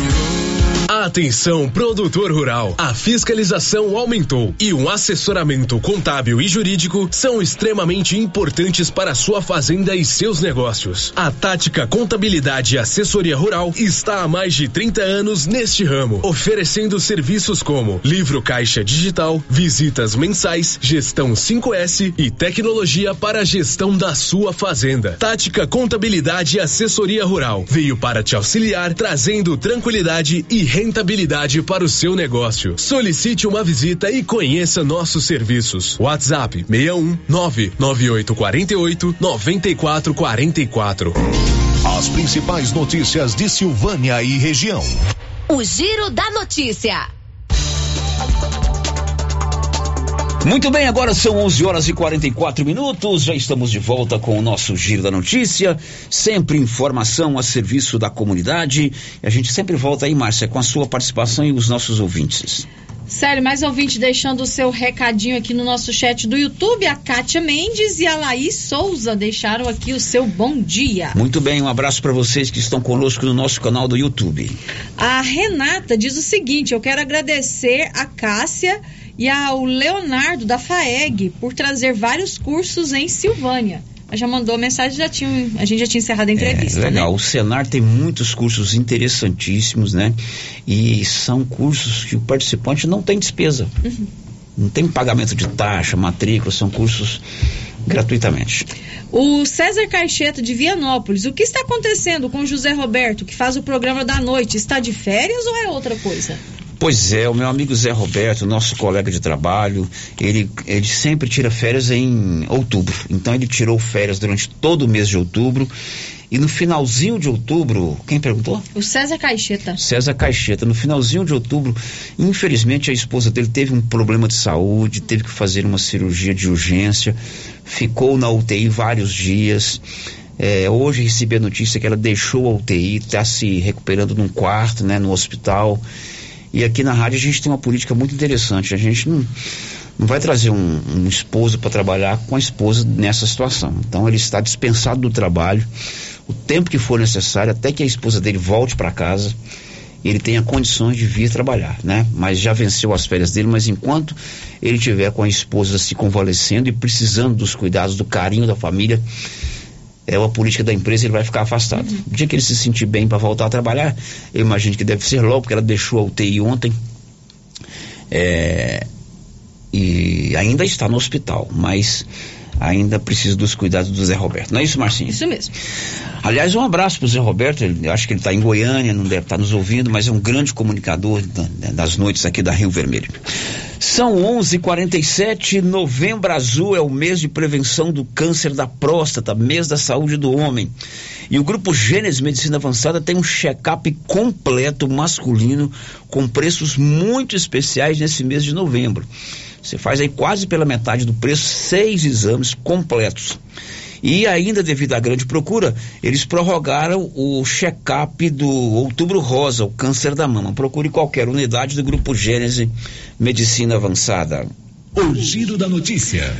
S18: Atenção, produtor rural. A fiscalização aumentou e um assessoramento contábil e jurídico são extremamente importantes para sua fazenda e seus negócios. A Tática Contabilidade e Assessoria Rural está há mais de 30 anos neste ramo, oferecendo serviços como livro caixa digital, visitas mensais, gestão 5S e tecnologia para a gestão da sua fazenda. Tática Contabilidade e Assessoria Rural veio para te auxiliar, trazendo tranquilidade e rentabilidade para o seu negócio. Solicite uma visita e conheça nossos serviços. WhatsApp 61 99848 9444.
S6: As principais notícias de Silvânia e região.
S4: O Giro da Notícia.
S5: Muito bem, agora são 11 horas e 44 minutos. Já estamos de volta com o nosso Giro da Notícia. Sempre informação a serviço da comunidade. E a gente sempre volta aí, Márcia, com a sua participação e os nossos ouvintes.
S22: Sério, mais ouvinte deixando o seu recadinho aqui no nosso chat do YouTube. A Kátia Mendes e a Laís Souza deixaram aqui o seu bom dia.
S5: Muito bem, um abraço para vocês que estão conosco no nosso canal do YouTube.
S22: A Renata diz o seguinte: eu quero agradecer a Cássia e ao Leonardo da FAEG por trazer vários cursos em Silvânia. Já mandou mensagem, já tinha, a gente já tinha encerrado a entrevista.
S5: É, legal,
S22: Né?
S5: o Senar tem muitos cursos interessantíssimos, né? E são cursos que o participante não tem despesa.
S22: Uhum.
S5: Não tem pagamento de taxa, matrícula, são cursos gratuitamente.
S22: O César Caixeta de Vianópolis, o que está acontecendo com o José Roberto, que faz o programa da noite? Está de férias ou é outra coisa?
S5: Pois é, o meu amigo Zé Roberto, nosso colega de trabalho, ele, ele sempre tira férias em outubro. Então ele tirou férias durante todo o mês de outubro. E no finalzinho de outubro, quem perguntou?
S22: O César Caixeta.
S5: César Caixeta, no finalzinho de outubro, infelizmente a esposa dele teve um problema de saúde, teve que fazer uma cirurgia de urgência, ficou na UTI vários dias. É, hoje recebi a notícia que ela deixou a UTI, está se recuperando num quarto, né, no hospital. E aqui na rádio a gente tem uma política muito interessante. A gente não, não vai trazer um, um esposo para trabalhar com a esposa nessa situação. Então ele está dispensado do trabalho o tempo que for necessário até que a esposa dele volte para casa ele tenha condições de vir trabalhar, né? Mas já venceu as férias dele, mas enquanto ele tiver com a esposa se convalescendo e precisando dos cuidados, do carinho da família, é uma política da empresa, ele vai ficar afastado.
S22: Uhum.
S5: O dia que ele se sentir bem para voltar a trabalhar, eu imagino que deve ser logo, porque ela deixou a UTI ontem. É, e ainda está no hospital, mas ainda precisa dos cuidados do Zé Roberto. Não é isso, Marcinho?
S22: Isso mesmo.
S5: Aliás, um abraço para o Zé Roberto. Ele, eu acho que ele está em Goiânia, não deve estar nos ouvindo, mas é um grande comunicador da- das noites aqui da Rio Vermelho. São 11:47. Novembro Azul é o mês de prevenção do câncer da próstata, mês da saúde do homem. E o grupo Gênesis Medicina Avançada tem um check-up completo masculino com preços muito especiais nesse mês de novembro. Você faz aí quase pela metade do preço, seis exames completos. E ainda devido à grande procura, eles prorrogaram o check-up do Outubro Rosa, o câncer da mama. Procure qualquer unidade do Grupo Gênese Medicina Avançada.
S6: O Giro da Notícia.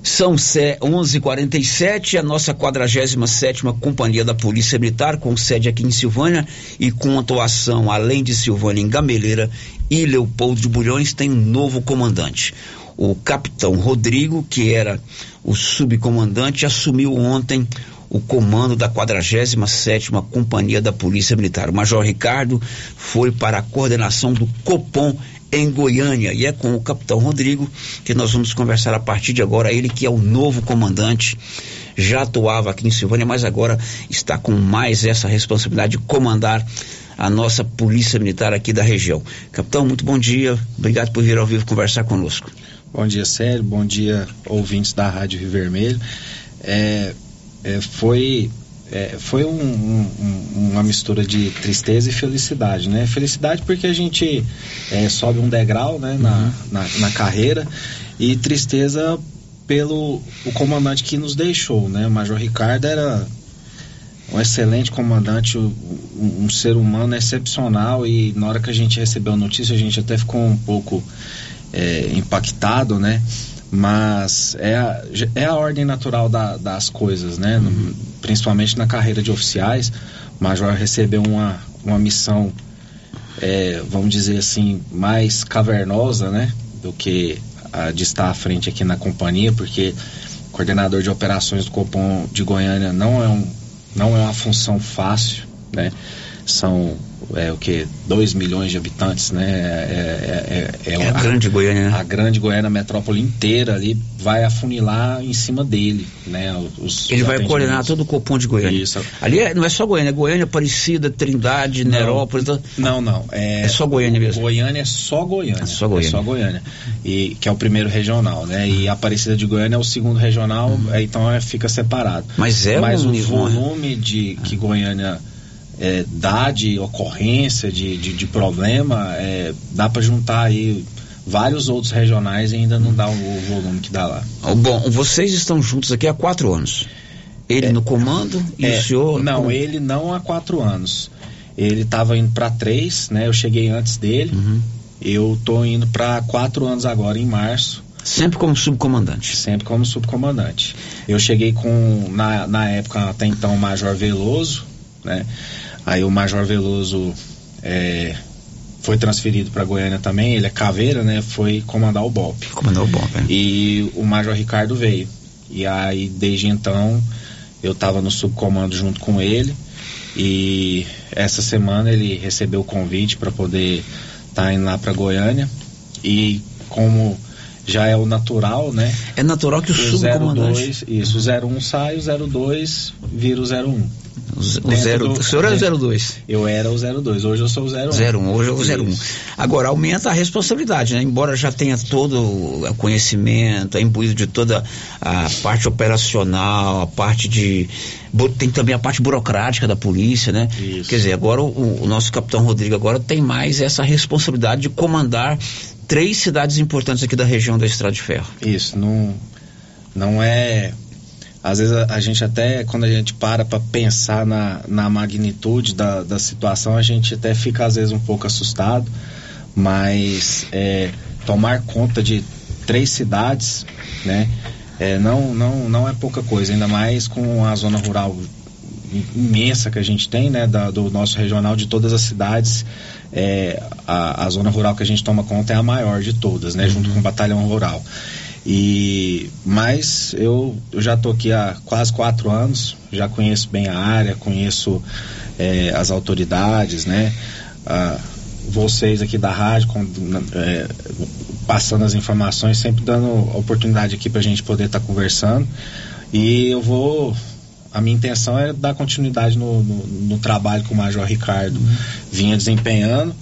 S5: São se- 11:47 a nossa 47ª Companhia da Polícia Militar, com sede aqui em Silvânia e com atuação além de Silvânia em Gameleira e Leopoldo de Bulhões, tem um novo comandante. O capitão Rodrigo, que era o subcomandante, assumiu ontem o comando da 47ª Companhia da Polícia Militar. O Major Ricardo foi para a coordenação do Copom em Goiânia e é com o capitão Rodrigo que nós vamos conversar a partir de agora. Ele que é o novo comandante, já atuava aqui em Silvânia, mas agora está com mais essa responsabilidade de comandar a nossa polícia militar aqui da região. Capitão, muito bom dia. Obrigado por vir ao vivo conversar conosco.
S29: Bom dia, Sérgio. Bom dia, ouvintes da Rádio Rio Vermelho. É, é, foi é, foi um- um- uma mistura de tristeza e felicidade, né? Felicidade porque a gente é, sobe um degrau né, na, na, na carreira e tristeza pelo o comandante que nos deixou, né? O Major Ricardo era um excelente comandante, um, um ser humano excepcional e na hora que a gente recebeu a notícia a gente até ficou um pouco é, impactado, né? Mas é a, é a ordem natural da- das coisas, né? No- principalmente na carreira de oficiais. O Major recebeu uma, uma missão, é, vamos dizer assim, mais cavernosa, né? Do que a de estar à frente aqui na companhia, porque coordenador de operações do Copom de Goiânia não é, um, não é uma função fácil, né? são é, o que 2 milhões de habitantes, né? É,
S5: é, é, é a grande Goiânia.
S29: A grande Goiânia metrópole inteira ali vai afunilar em cima dele, né?
S5: Os, Ele os vai coordenar todo o copom de Goiânia. Isso. Ali é, não é só Goiânia, é Goiânia, Aparecida, Trindade, não, Nerópolis.
S29: Não, não. É,
S5: é só Goiânia mesmo.
S29: Goiânia é só Goiânia. É
S5: só Goiânia.
S29: É só Goiânia. E, que é o primeiro regional, né? E Aparecida de Goiânia é o segundo regional, uhum. então fica separado.
S5: Mas é
S29: Mas
S5: um,
S29: o volume de que Goiânia é, dá de ocorrência, de, de, de problema, é, dá para juntar aí vários outros regionais e ainda não dá o, o, volume que dá lá.
S5: Bom, vocês estão juntos aqui há quatro anos. Ele é, no comando e o
S29: é,
S5: senhor.
S29: Não, como... ele não há quatro anos. Ele estava indo para três, né? Eu cheguei antes dele. Uhum. Eu tô indo para quatro anos agora, em março.
S5: Sempre como subcomandante?
S29: Sempre como subcomandante. Eu cheguei com, na, na época, até então, o Major Veloso, né? Aí o Major Veloso é, foi transferido para Goiânia também, ele é caveira, né? Foi comandar o BOP.
S5: Comandar o BOP, é.
S29: E o Major Ricardo veio. E aí, desde então, eu estava no subcomando junto com ele. E essa semana ele recebeu o convite para poder estar tá indo lá para Goiânia. E como já é o natural, né?
S5: É natural que o, o subcomandante...
S29: 02, isso, o 01 sai, o 02 vira o 01.
S5: O, zero, do, o senhor era o 02?
S29: Eu era o 02, hoje eu sou o 01.
S5: 01, hoje é o 01. Agora, aumenta a responsabilidade, né? Embora já tenha todo o conhecimento, é imbuído de toda a parte operacional, a parte de. Tem também a parte burocrática da polícia, né? Isso. Quer dizer, agora o, o nosso capitão Rodrigo agora tem mais essa responsabilidade de comandar três cidades importantes aqui da região da Estrada de Ferro.
S29: Isso, não, não é às vezes a, a, gente até, quando a gente para para pensar na, na magnitude da, da situação, a gente até fica às vezes um pouco assustado, mas é, tomar conta de três cidades, né, é, não, não, não é pouca coisa, ainda mais com a zona rural imensa que a gente tem, né, da, do nosso regional de todas as cidades, é, a, a zona rural que a gente toma conta é a maior de todas, né, uhum. junto com o batalhão rural. E mas eu, eu já estou aqui há quase quatro anos, já conheço bem a área, conheço é, as autoridades, né? Ah, vocês aqui da rádio com, é, passando as informações, sempre dando oportunidade aqui para a gente poder estar tá conversando. E eu vou a minha intenção é dar continuidade no, no, no trabalho que o Major Ricardo uhum. vinha desempenhando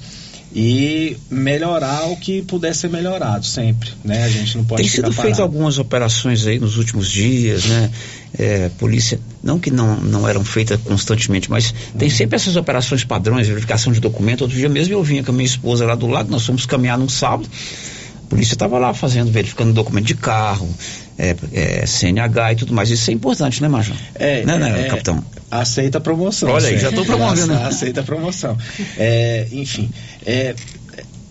S29: e melhorar o que puder ser melhorado sempre, né? A gente não pode
S5: Tem sido feito algumas operações aí nos últimos dias, né? É, polícia, não que não, não eram feitas constantemente, mas uhum. tem sempre essas operações padrões, verificação de documento. Outro dia mesmo eu vinha com a minha esposa lá do lado, nós fomos caminhar num sábado, a polícia estava lá fazendo, verificando documento de carro, é, é, CNH e tudo mais. Isso é importante, né, Major?
S29: É,
S5: né,
S29: né,
S5: é, capitão?
S29: Aceita a promoção.
S5: Olha aí, já estou promovendo.
S29: Aceita a promoção. É, enfim, é,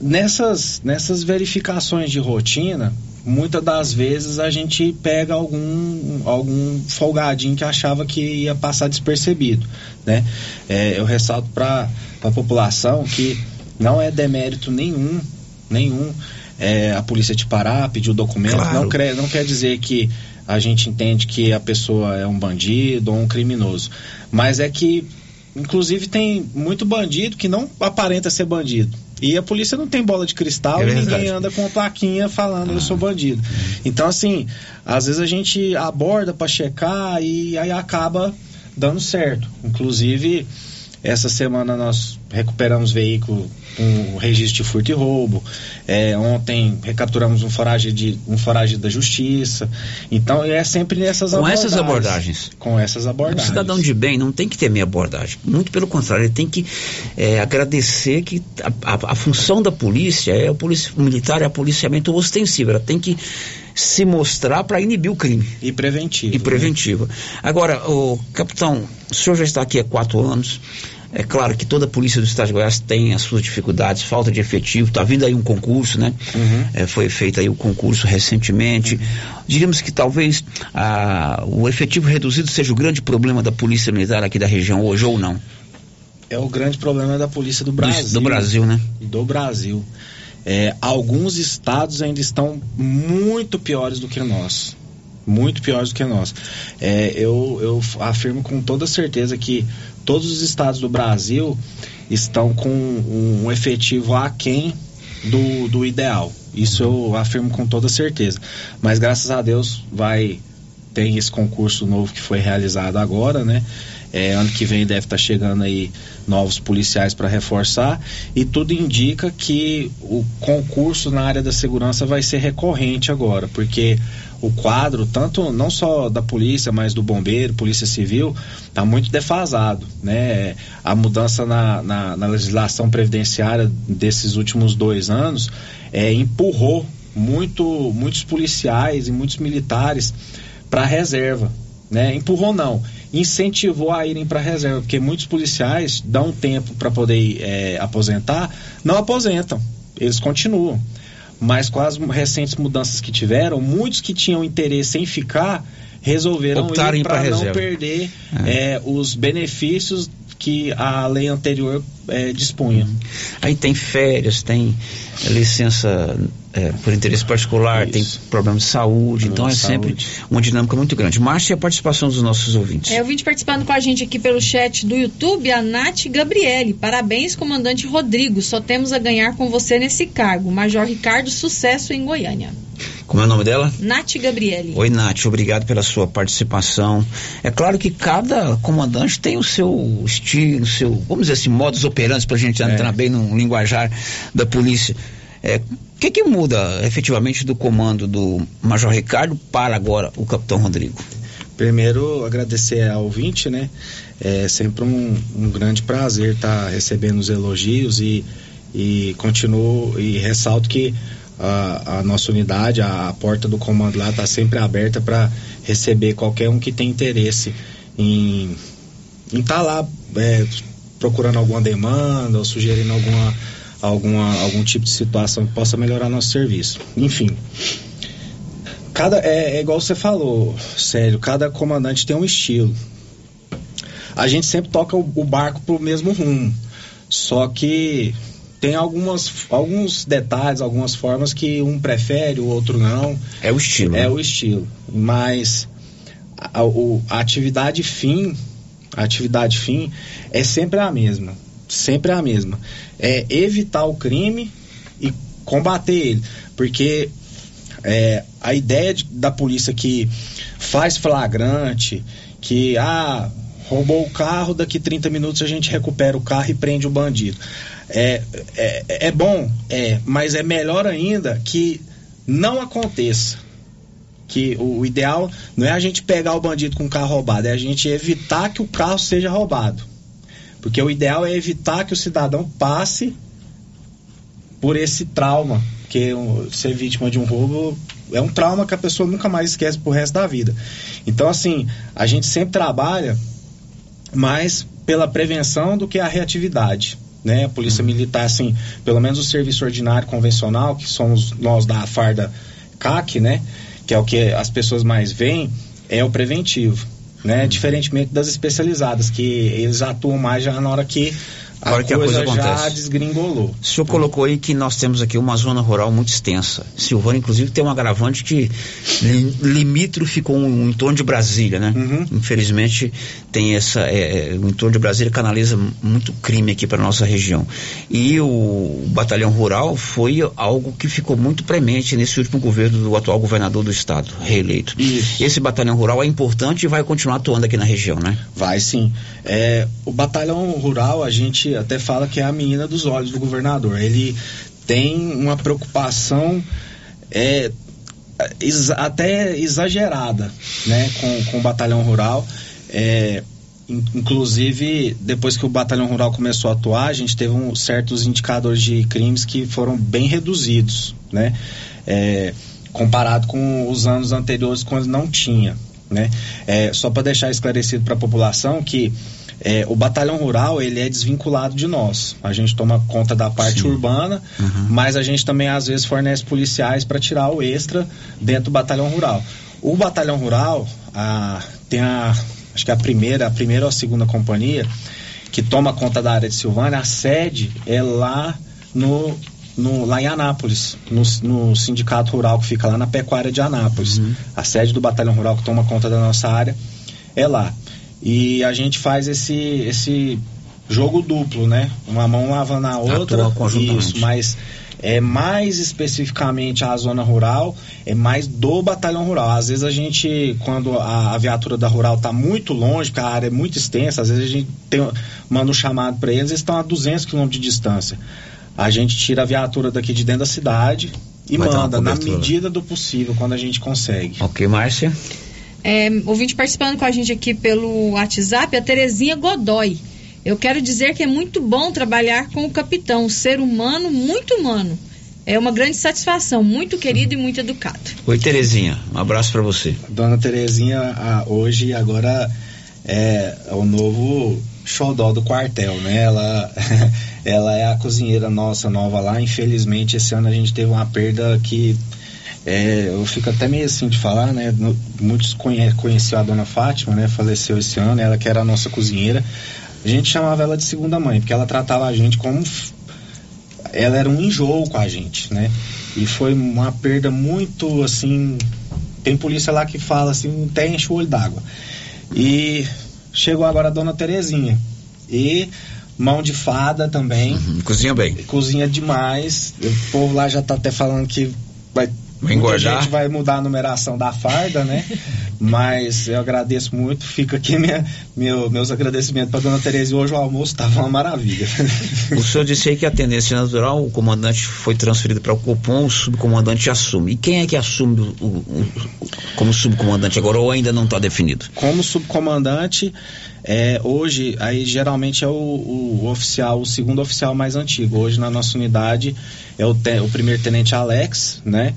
S29: nessas, nessas verificações de rotina, muitas das vezes a gente pega algum, algum folgadinho que achava que ia passar despercebido. Né? É, eu ressalto para a população que não é demérito nenhum, nenhum é, a polícia te parar, pedir o documento. Claro. Não, quer, não quer dizer que a gente entende que a pessoa é um bandido ou um criminoso. Mas é que, inclusive, tem muito bandido que não aparenta ser bandido. E a polícia não tem bola de cristal é e ninguém anda com uma plaquinha falando ah. eu sou bandido. Então, assim, às vezes a gente aborda para checar e aí acaba dando certo. Inclusive, essa semana nós recuperamos veículo com registro de furto e roubo. É, ontem recapturamos um foragem, de, um foragem da justiça. Então é sempre nessas
S5: com
S29: abordagens.
S5: essas abordagens.
S29: Com essas abordagens.
S5: Um cidadão de bem não tem que ter meia abordagem. Muito pelo contrário, ele tem que é, agradecer que a, a, a, função da polícia é o polícia militar, é o policiamento ostensivo. Ela tem que se mostrar para inibir o crime.
S29: E preventivo.
S5: E preventivo. Né? Agora, o capitão, o senhor já está aqui há quatro anos. É claro que toda a polícia do estado de Goiás tem as suas dificuldades, falta de efetivo. Está vindo aí um concurso, né? Uhum. É, foi feito aí o concurso recentemente. Diríamos que talvez ah, o efetivo reduzido seja o grande problema da polícia militar aqui da região hoje ou não.
S29: É o grande problema da polícia do Brasil.
S5: Do, do Brasil, né?
S29: Do Brasil. É, alguns estados ainda estão muito piores do que nosso. muito piores do que nós. É, eu, eu afirmo com toda certeza que todos os estados do Brasil estão com um, um efetivo aquém do, do ideal. Isso eu afirmo com toda certeza. Mas graças a Deus vai tem esse concurso novo que foi realizado agora, né? É, ano que vem deve estar tá chegando aí novos policiais para reforçar e tudo indica que o concurso na área da segurança vai ser recorrente agora, porque o quadro, tanto não só da polícia, mas do bombeiro, polícia civil, está muito defasado. Né? A mudança na, na, na, legislação previdenciária desses últimos dois anos é, empurrou muito, muitos policiais e muitos militares para a reserva. Né? Empurrou não, incentivou a irem para a reserva, porque muitos policiais dão tempo para poder é, aposentar, não aposentam, eles continuam. Mas com as recentes mudanças que tiveram, muitos que tinham interesse em ficar resolveram
S5: Optarem
S29: ir para não
S5: reserva.
S29: perder é. É, os benefícios que a lei anterior é, dispunha.
S5: Aí tem férias, tem licença é, por interesse particular, Isso. tem problema de saúde, então é sempre uma dinâmica muito grande. Márcia, a participação dos nossos ouvintes.
S22: É, ouvinte participando com a gente aqui pelo chat do YouTube, a Nath Gabriele. Parabéns, comandante Rodrigo. Só temos a ganhar com você nesse cargo. Major Ricardo, sucesso em Goiânia.
S5: Como é o nome dela?
S22: Nath Gabriele.
S5: Oi, Nath, obrigado pela sua participação. É claro que cada comandante tem o seu estilo, seu, vamos dizer assim, modus operandi, para a gente entrar é. bem no linguajar da polícia. É, o que, que muda efetivamente do comando do Major Ricardo para agora o Capitão Rodrigo?
S29: Primeiro, agradecer ao ouvinte, né? É sempre um, um grande prazer estar tá recebendo os elogios e, e continuo e ressalto que a, a nossa unidade, a, a, porta do comando lá está sempre aberta para receber qualquer um que tem interesse em estar tá lá é, procurando alguma demanda ou sugerindo alguma alguma, algum tipo de situação que possa melhorar nosso serviço. Enfim. Cada, é, é igual você falou, sério, cada comandante tem um estilo. A gente sempre toca o, o barco pro mesmo rumo. Só que tem algumas, alguns detalhes, algumas formas que um prefere, o outro não.
S5: É o estilo.
S29: É né? o estilo. Mas a, a, a atividade fim, a atividade fim é sempre a mesma sempre é a mesma. É evitar o crime e combater ele. Porque é, a ideia de, da polícia que faz flagrante, que ah, roubou o carro, daqui 30 minutos a gente recupera o carro e prende o bandido. É, é, é bom, é, mas é melhor ainda que não aconteça. Que o, o ideal não é a gente pegar o bandido com o carro roubado, é a gente evitar que o carro seja roubado. Porque o ideal é evitar que o cidadão passe por esse trauma, que ser vítima de um roubo é um trauma que a pessoa nunca mais esquece pro resto da vida. Então, assim, a gente sempre trabalha mais pela prevenção do que a reatividade. Né? A polícia uhum. militar, assim, pelo menos o serviço ordinário convencional, que somos nós da farda CAC, né? Que é o que as pessoas mais veem, é o preventivo né? Diferentemente das especializadas, que eles atuam mais já na hora que a, hora que a coisa, coisa já desgringolou.
S5: O senhor colocou aí que nós temos aqui uma zona rural muito extensa. Silvânia, inclusive, tem um agravante que limítrofe com o entorno de Brasília, né? Uhum. Infelizmente, tem essa. É, é, o entorno de Brasília canaliza muito crime aqui para nossa região. E o batalhão rural foi algo que ficou muito premente nesse último governo do atual governador do estado, reeleito. Isso. Esse batalhão rural é importante e vai continuar atuando aqui na região, né?
S29: Vai sim. É, o batalhão rural, a gente até fala que é a menina dos olhos do governador. Ele tem uma preocupação é, até exagerada né, com, com o batalhão rural. É, inclusive, depois que o batalhão rural começou a atuar, a gente teve um, certos indicadores de crimes que foram bem reduzidos, né? É, comparado com os anos anteriores, quando não tinha. Né? É, só para deixar esclarecido para a população que é, o batalhão rural ele é desvinculado de nós. A gente toma conta da parte Sim. urbana, uhum. mas a gente também às vezes fornece policiais para tirar o extra dentro do batalhão rural. O batalhão rural a, tem a acho que é a primeira, a primeira ou a segunda companhia que toma conta da área de Silvânia. A sede é lá no no, lá em Anápolis, no, no, sindicato rural que fica lá na pecuária de Anápolis. Uhum. A sede do batalhão rural que toma conta da nossa área é lá. E a gente faz esse, esse jogo duplo, né? Uma mão lavando a outra. Isso, mas é mais especificamente a zona rural, é mais do batalhão rural. Às vezes a gente, quando a, a viatura da rural está muito longe, porque a área é muito extensa, às vezes a gente tem, manda um chamado para eles, eles estão a 200 quilômetros de distância. A gente tira a viatura daqui de dentro da cidade e Vai manda na medida do possível, quando a gente consegue.
S5: Ok, Márcia?
S22: É, ouvinte participando com a gente aqui pelo WhatsApp, a Terezinha Godoy. Eu quero dizer que é muito bom trabalhar com o capitão, ser humano, muito humano. É uma grande satisfação, muito querido e muito educado.
S5: Oi, Terezinha, um abraço para você.
S29: Dona Terezinha, a, hoje agora é o novo xodó do quartel, né? Ela, ela é a cozinheira nossa nova lá. Infelizmente, esse ano a gente teve uma perda que é, eu fico até meio assim de falar, né? Muitos conhe conheciam a dona Fátima, né? Faleceu esse ano, ela que era a nossa cozinheira. A gente chamava ela de segunda mãe, porque ela tratava a gente como. Ela era um enjoo com a gente, né? E foi uma perda muito assim. Tem polícia lá que fala assim, até enche o olho d'água. E chegou agora a dona Terezinha. E mão de fada também.
S5: Uhum, cozinha bem.
S29: Cozinha demais. O povo lá já tá até falando que vai
S5: Vai engordar.
S29: A gente vai mudar a numeração da farda, né? Mas eu agradeço muito. Fica aqui minha, meu, meus agradecimentos para dona Tereza. Hoje o almoço estava uma maravilha.
S5: O senhor disse aí que a tendência natural, o comandante foi transferido para o Copom, o subcomandante assume. E quem é que assume o, o, o, como subcomandante agora ou ainda não está definido?
S29: Como subcomandante, é, hoje, aí geralmente é o, o, oficial, o segundo oficial mais antigo. Hoje na nossa unidade é o, te, o primeiro tenente Alex, né?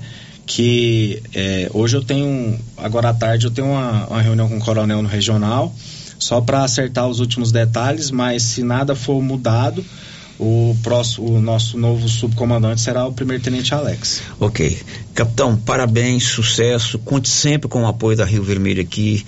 S29: Que é, hoje eu tenho, agora à tarde eu tenho uma, uma reunião com o coronel no regional, só para acertar os últimos detalhes, mas se nada for mudado, o, próximo, o nosso novo subcomandante será o primeiro tenente Alex.
S5: Ok. Capitão, parabéns, sucesso, conte sempre com o apoio da Rio Vermelho aqui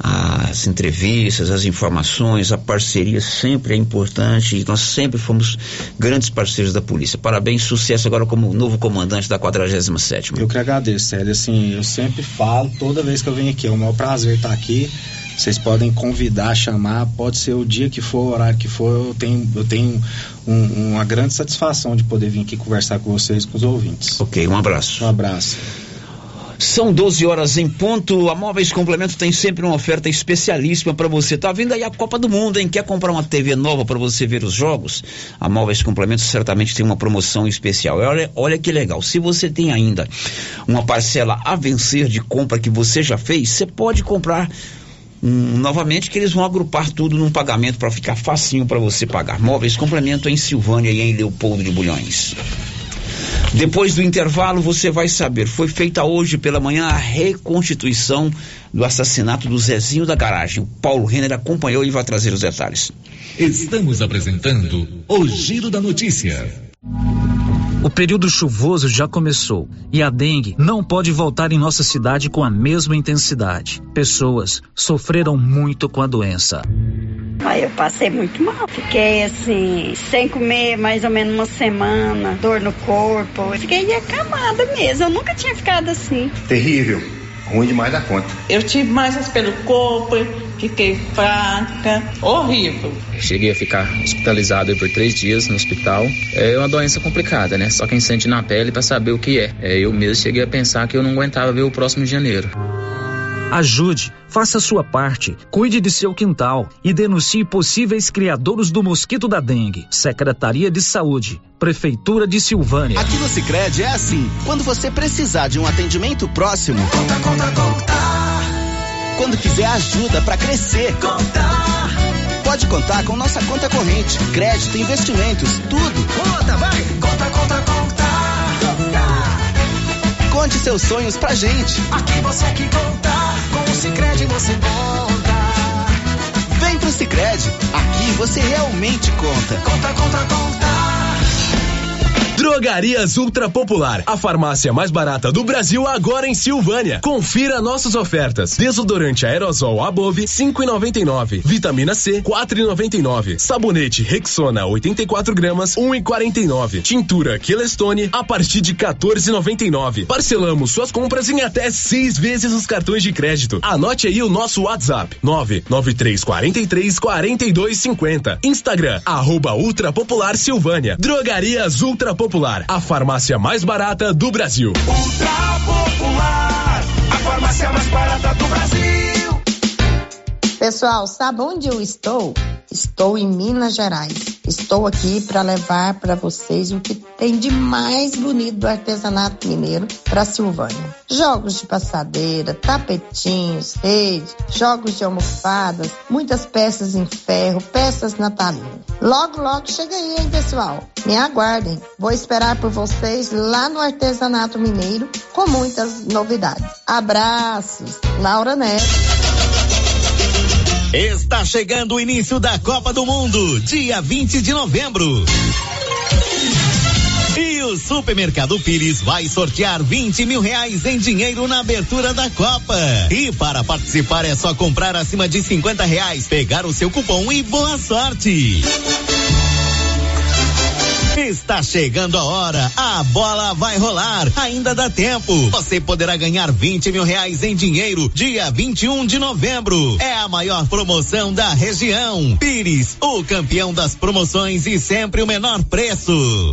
S5: as entrevistas, as informações, a parceria sempre é importante e nós sempre fomos grandes parceiros da polícia. Parabéns, sucesso agora como novo comandante da 47
S29: Eu que agradeço, Célio. Assim, eu sempre falo, toda vez que eu venho aqui, é um maior prazer estar aqui. Vocês podem convidar, chamar, pode ser o dia que for, o horário que for, eu tenho, eu tenho um, uma grande satisfação de poder vir aqui conversar com vocês, com os ouvintes.
S5: Ok, um abraço.
S29: Um abraço.
S5: São 12 horas em ponto. A Móveis Complemento tem sempre uma oferta especialíssima para você. Tá vindo aí a Copa do Mundo, hein? Quer comprar uma TV nova para você ver os jogos? A Móveis Complemento certamente tem uma promoção especial. Olha, olha que legal. Se você tem ainda uma parcela a vencer de compra que você já fez, você pode comprar um, novamente que eles vão agrupar tudo num pagamento para ficar facinho para você pagar. Móveis Complemento em Silvânia e em Leopoldo de Bulhões. Depois do intervalo, você vai saber. Foi feita hoje pela manhã a reconstituição do assassinato do Zezinho da garagem. O Paulo Renner acompanhou e vai trazer os detalhes.
S6: Estamos apresentando o Giro da Notícia.
S17: O período chuvoso já começou e a dengue não pode voltar em nossa cidade com a mesma intensidade. Pessoas sofreram muito com a doença.
S30: Aí eu passei muito mal. Fiquei assim, sem comer mais ou menos uma semana, dor no corpo. Fiquei acamada mesmo. Eu nunca tinha ficado assim.
S31: Terrível. Ruim demais da conta.
S32: Eu tive mais pelo corpo, fiquei fraca, horrível.
S33: Cheguei a ficar hospitalizado por três dias no hospital. É uma doença complicada, né? Só quem sente na pele para saber o que é. é. Eu mesmo cheguei a pensar que eu não aguentava ver o próximo de janeiro.
S17: Ajude, faça a sua parte, cuide de seu quintal e denuncie possíveis criadores do mosquito da dengue. Secretaria de Saúde, Prefeitura de Silvânia.
S34: Aqui no Sicredi é assim, quando você precisar de um atendimento próximo, conta, conta, conta. Quando quiser ajuda para crescer, conta. Pode contar com nossa conta corrente, crédito, investimentos, tudo. Conta, vai. Conta, conta, conta. Conte seus sonhos pra gente. Aqui você é que conta, com o Cicred você conta. Vem pro Cicred, aqui você realmente conta. Conta, conta, conta.
S18: Drogarias Ultra Popular, a farmácia mais barata do Brasil agora em Silvânia. Confira nossas ofertas. Desodorante aerosol Above 5,99. Vitamina C 4,99. Sabonete Rexona 84 gramas 1,49. Tintura Quelestone a partir de 14,99. Parcelamos suas compras em até seis vezes os cartões de crédito. Anote aí o nosso WhatsApp 99343 4250. Instagram arroba Ultra Popular Silvânia. Drogarias Ultra Popular, a farmácia mais barata do Brasil.
S35: Ultra Popular, a farmácia mais barata do Brasil.
S36: Pessoal, sabe onde eu estou? Estou em Minas Gerais. Estou aqui para levar para vocês o que tem de mais bonito do artesanato mineiro para Silvânia. Jogos de passadeira, tapetinhos, rede, jogos de almofadas, muitas peças em ferro, peças natalinas. Logo, logo chega aí, hein, pessoal? Me aguardem. Vou esperar por vocês lá no artesanato mineiro com muitas novidades. Abraços, Laura Neto.
S11: Está chegando o início da Copa do Mundo, dia 20 de novembro. E o Supermercado Pires vai sortear 20 mil reais em dinheiro na abertura da Copa. E para participar é só comprar acima de 50 reais, pegar o seu cupom e boa sorte. Está chegando a hora, a bola vai rolar, ainda dá tempo. Você poderá ganhar 20 mil reais em dinheiro dia 21 de novembro. É a maior promoção da região. Pires, o campeão das promoções e sempre o menor preço.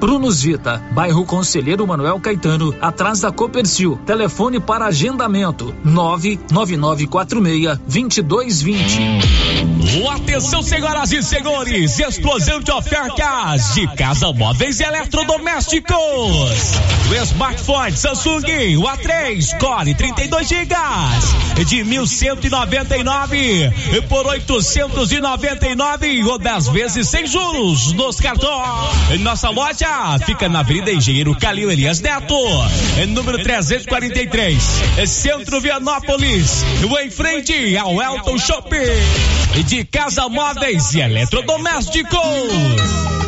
S17: Prunus Vita, bairro Conselheiro Manuel Caetano, atrás da Copercil. Telefone para agendamento: 99946 2220.
S20: Atenção, senhoras e senhores, explosão de ofertas de casa móveis e eletrodomésticos. O smartphone Samsung, o A3 Core 32 GB de 1199 por 899 ou 10 vezes sem juros nos cartões. Nossa loja fica na Avenida Engenheiro Calil Elias Neto, número 343, Centro Vianópolis, em frente ao Elton Shopping, de casa móveis e eletrodomésticos.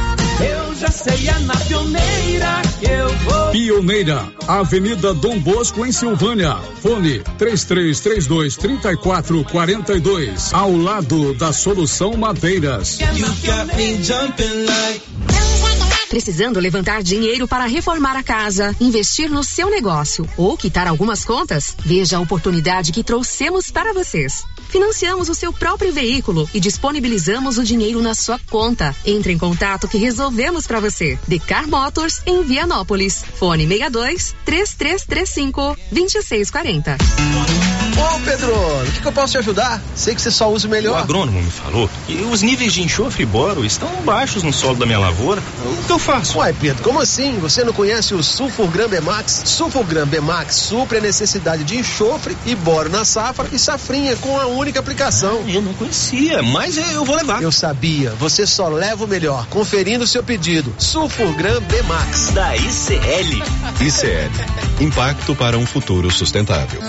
S35: Eu já sei, é na pioneira que eu vou.
S8: Pioneira, Avenida Dom Bosco, em Silvânia. Fone 3332 3442. Ao lado da Solução Madeiras.
S19: Precisando levantar dinheiro para reformar a casa, investir no seu negócio ou quitar algumas contas? Veja a oportunidade que trouxemos para vocês. Financiamos o seu próprio veículo e disponibilizamos o dinheiro na sua conta. Entre em contato que resolvemos para você. Decar Motors em Vianópolis. Fone 62 3335 2640.
S37: Ô, Pedro, o que, que, eu posso te ajudar? Sei que você só usa o melhor.
S38: O agrônomo me falou que os níveis de enxofre e boro estão baixos no solo da minha lavoura. O que eu faço?
S37: Uai, Pedro, como assim? Você não conhece o Sulfurgram Bemax? Sulfurgram Bemax supre a necessidade de enxofre e boro na safra e safrinha com a única aplicação.
S38: Ah, eu não conhecia, mas eu vou levar.
S37: Eu sabia, você só leva o melhor. Conferindo o seu pedido. Sulfurgram Bemax.
S38: Da ICL.
S39: ICL. Impacto para um futuro sustentável.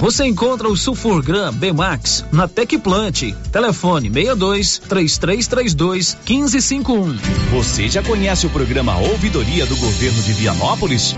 S17: Você encontra o Sulfurgram B-Max na Tecplant. Telefone 62 3332 1551.
S20: Você já conhece o programa Ouvidoria do Governo de Vianópolis?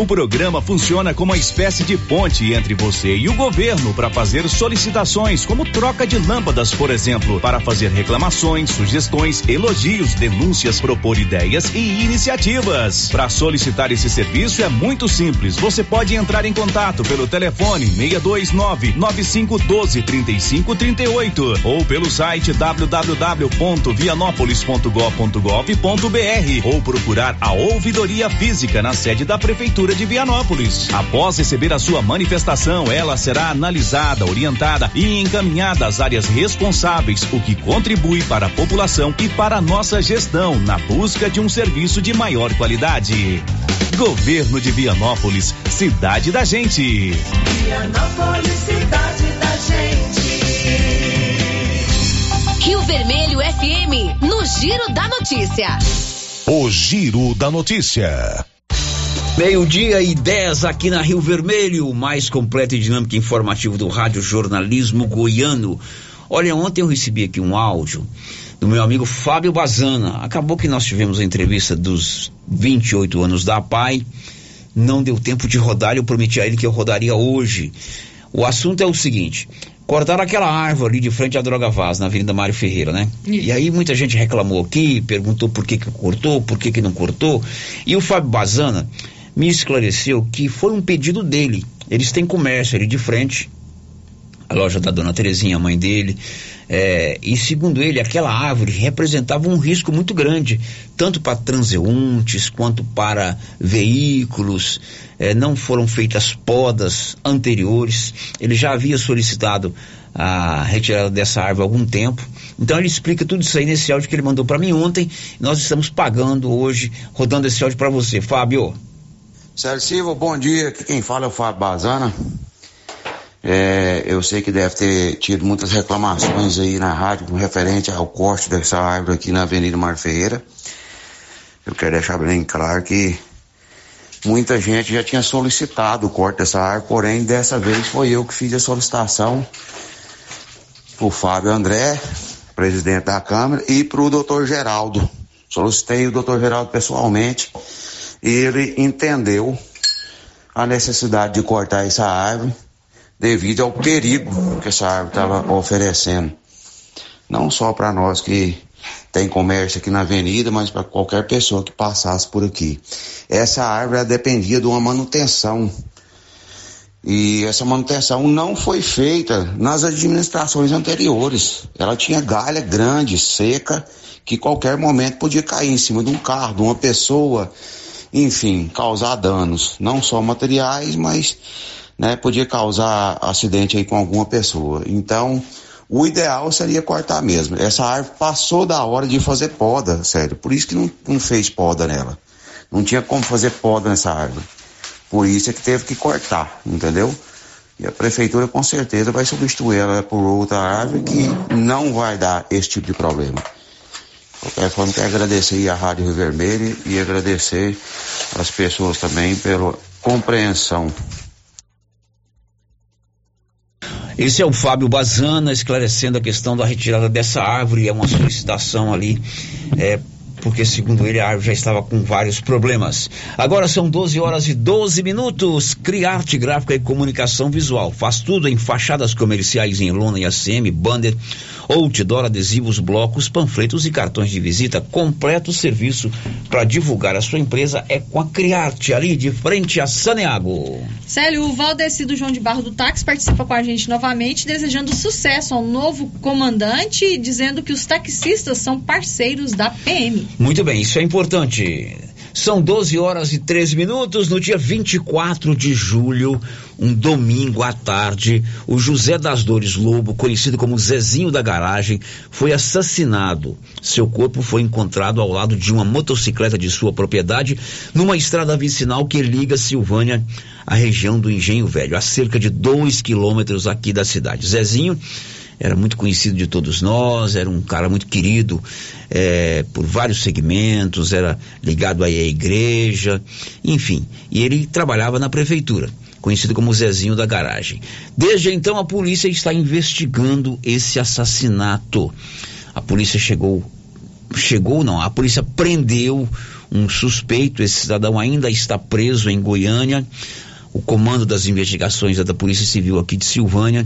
S20: O programa funciona como uma espécie de ponte entre você e o governo para fazer solicitações, como troca de lâmpadas, por exemplo, para fazer reclamações, sugestões, elogios, denúncias, propor ideias e iniciativas. Para solicitar esse serviço é muito simples. Você pode entrar em contato pelo telefone 629 9512 3538 ou pelo site www.vianopolis.gov.br ou procurar a ouvidoria física na sede da prefeitura de Vianópolis. Após receber a sua manifestação, ela será analisada, orientada e encaminhada às áreas responsáveis, o que contribui para a população e para a nossa gestão na busca de um serviço de maior qualidade. Governo de Vianópolis, cidade da gente.
S40: Vianópolis, cidade da gente.
S4: Rio Vermelho FM, no Giro da Notícia.
S41: O Giro da Notícia.
S5: Meio-dia e 10 aqui na Rio Vermelho, o mais completo e dinâmico informativo do Rádio Jornalismo Goiano. Olha, ontem eu recebi aqui um áudio do meu amigo Fábio Bazana. Acabou que nós tivemos a entrevista dos 28 anos da PAI. Não deu tempo de rodar, eu prometi a ele que eu rodaria hoje. O assunto é o seguinte: cortaram aquela árvore ali de frente à Droga Vaz, na Avenida Mário Ferreira, né? Isso. E aí muita gente reclamou aqui, perguntou por que, que cortou, por que, que não cortou. E o Fábio Bazana me esclareceu que foi um pedido dele. Eles têm comércio ali de frente, a loja da dona Terezinha, a mãe dele. É, e segundo ele, aquela árvore representava um risco muito grande, tanto para transeuntes quanto para veículos. É, não foram feitas podas anteriores. Ele já havia solicitado a retirada dessa árvore há algum tempo. Então ele explica tudo isso aí nesse áudio que ele mandou para mim ontem. Nós estamos pagando hoje, rodando esse áudio para você. Fábio.
S42: Sérgio Silva, bom dia. Aqui quem fala é o Fábio Bazana. É, eu sei que deve ter tido muitas reclamações aí na rádio com referente ao corte dessa árvore aqui na Avenida Mar Ferreira. Eu quero deixar bem claro que muita gente já tinha solicitado o corte dessa árvore, porém dessa vez foi eu que fiz a solicitação pro Fábio André, presidente da Câmara, e pro doutor Geraldo. Solicitei o doutor Geraldo pessoalmente ele entendeu a necessidade de cortar essa árvore devido ao perigo que essa árvore estava oferecendo. Não só para nós que tem comércio aqui na avenida, mas para qualquer pessoa que passasse por aqui. Essa árvore dependia de uma manutenção. E essa manutenção não foi feita nas administrações anteriores. Ela tinha galha grande, seca, que qualquer momento podia cair em cima de um carro, de uma pessoa, enfim, causar danos, não só materiais, mas né, podia causar acidente aí com alguma pessoa. Então, o ideal seria cortar mesmo. Essa árvore passou da hora de fazer poda, sério. Por isso que não, não fez poda nela. Não tinha como fazer poda nessa árvore. Por isso é que teve que cortar, entendeu? E a prefeitura com certeza vai substituir ela por outra árvore que não vai dar esse tipo de problema. Forma, quero agradecer a Rádio Rio Vermelho e agradecer as pessoas também pela compreensão.
S5: Esse é o Fábio Bazana esclarecendo a questão da retirada dessa árvore. É uma solicitação ali é, porque segundo ele a árvore já estava com vários problemas. Agora são 12 horas e 12 minutos. Criarte Gráfica e Comunicação Visual. Faz tudo em fachadas comerciais em lona e ACM, banner, outdoor, adesivos, blocos, panfletos e cartões de visita. Completo serviço para divulgar a sua empresa é com a Criarte, ali de frente a Saneago.
S22: Célio, o Valdeci do João de Barro do Táxi participa com a gente novamente, desejando sucesso ao novo comandante e dizendo que os taxistas são parceiros da PM.
S5: Muito bem, isso é importante. São 12 horas e 13 minutos. No dia 24 de julho, um domingo à tarde, o José das Dores Lobo, conhecido como Zezinho da Garagem, foi assassinado. Seu corpo foi encontrado ao lado de uma motocicleta de sua propriedade, numa estrada vicinal que liga Silvânia à região do Engenho Velho, a cerca de dois quilômetros aqui da cidade. Zezinho era muito conhecido de todos nós, era um cara muito querido é, por vários segmentos, era ligado aí à igreja, enfim. E ele trabalhava na prefeitura, conhecido como Zezinho da Garagem. Desde então a polícia está investigando esse assassinato. A polícia chegou, chegou não, a polícia prendeu um suspeito, esse cidadão ainda está preso em Goiânia. O comando das investigações é da Polícia Civil aqui de Silvânia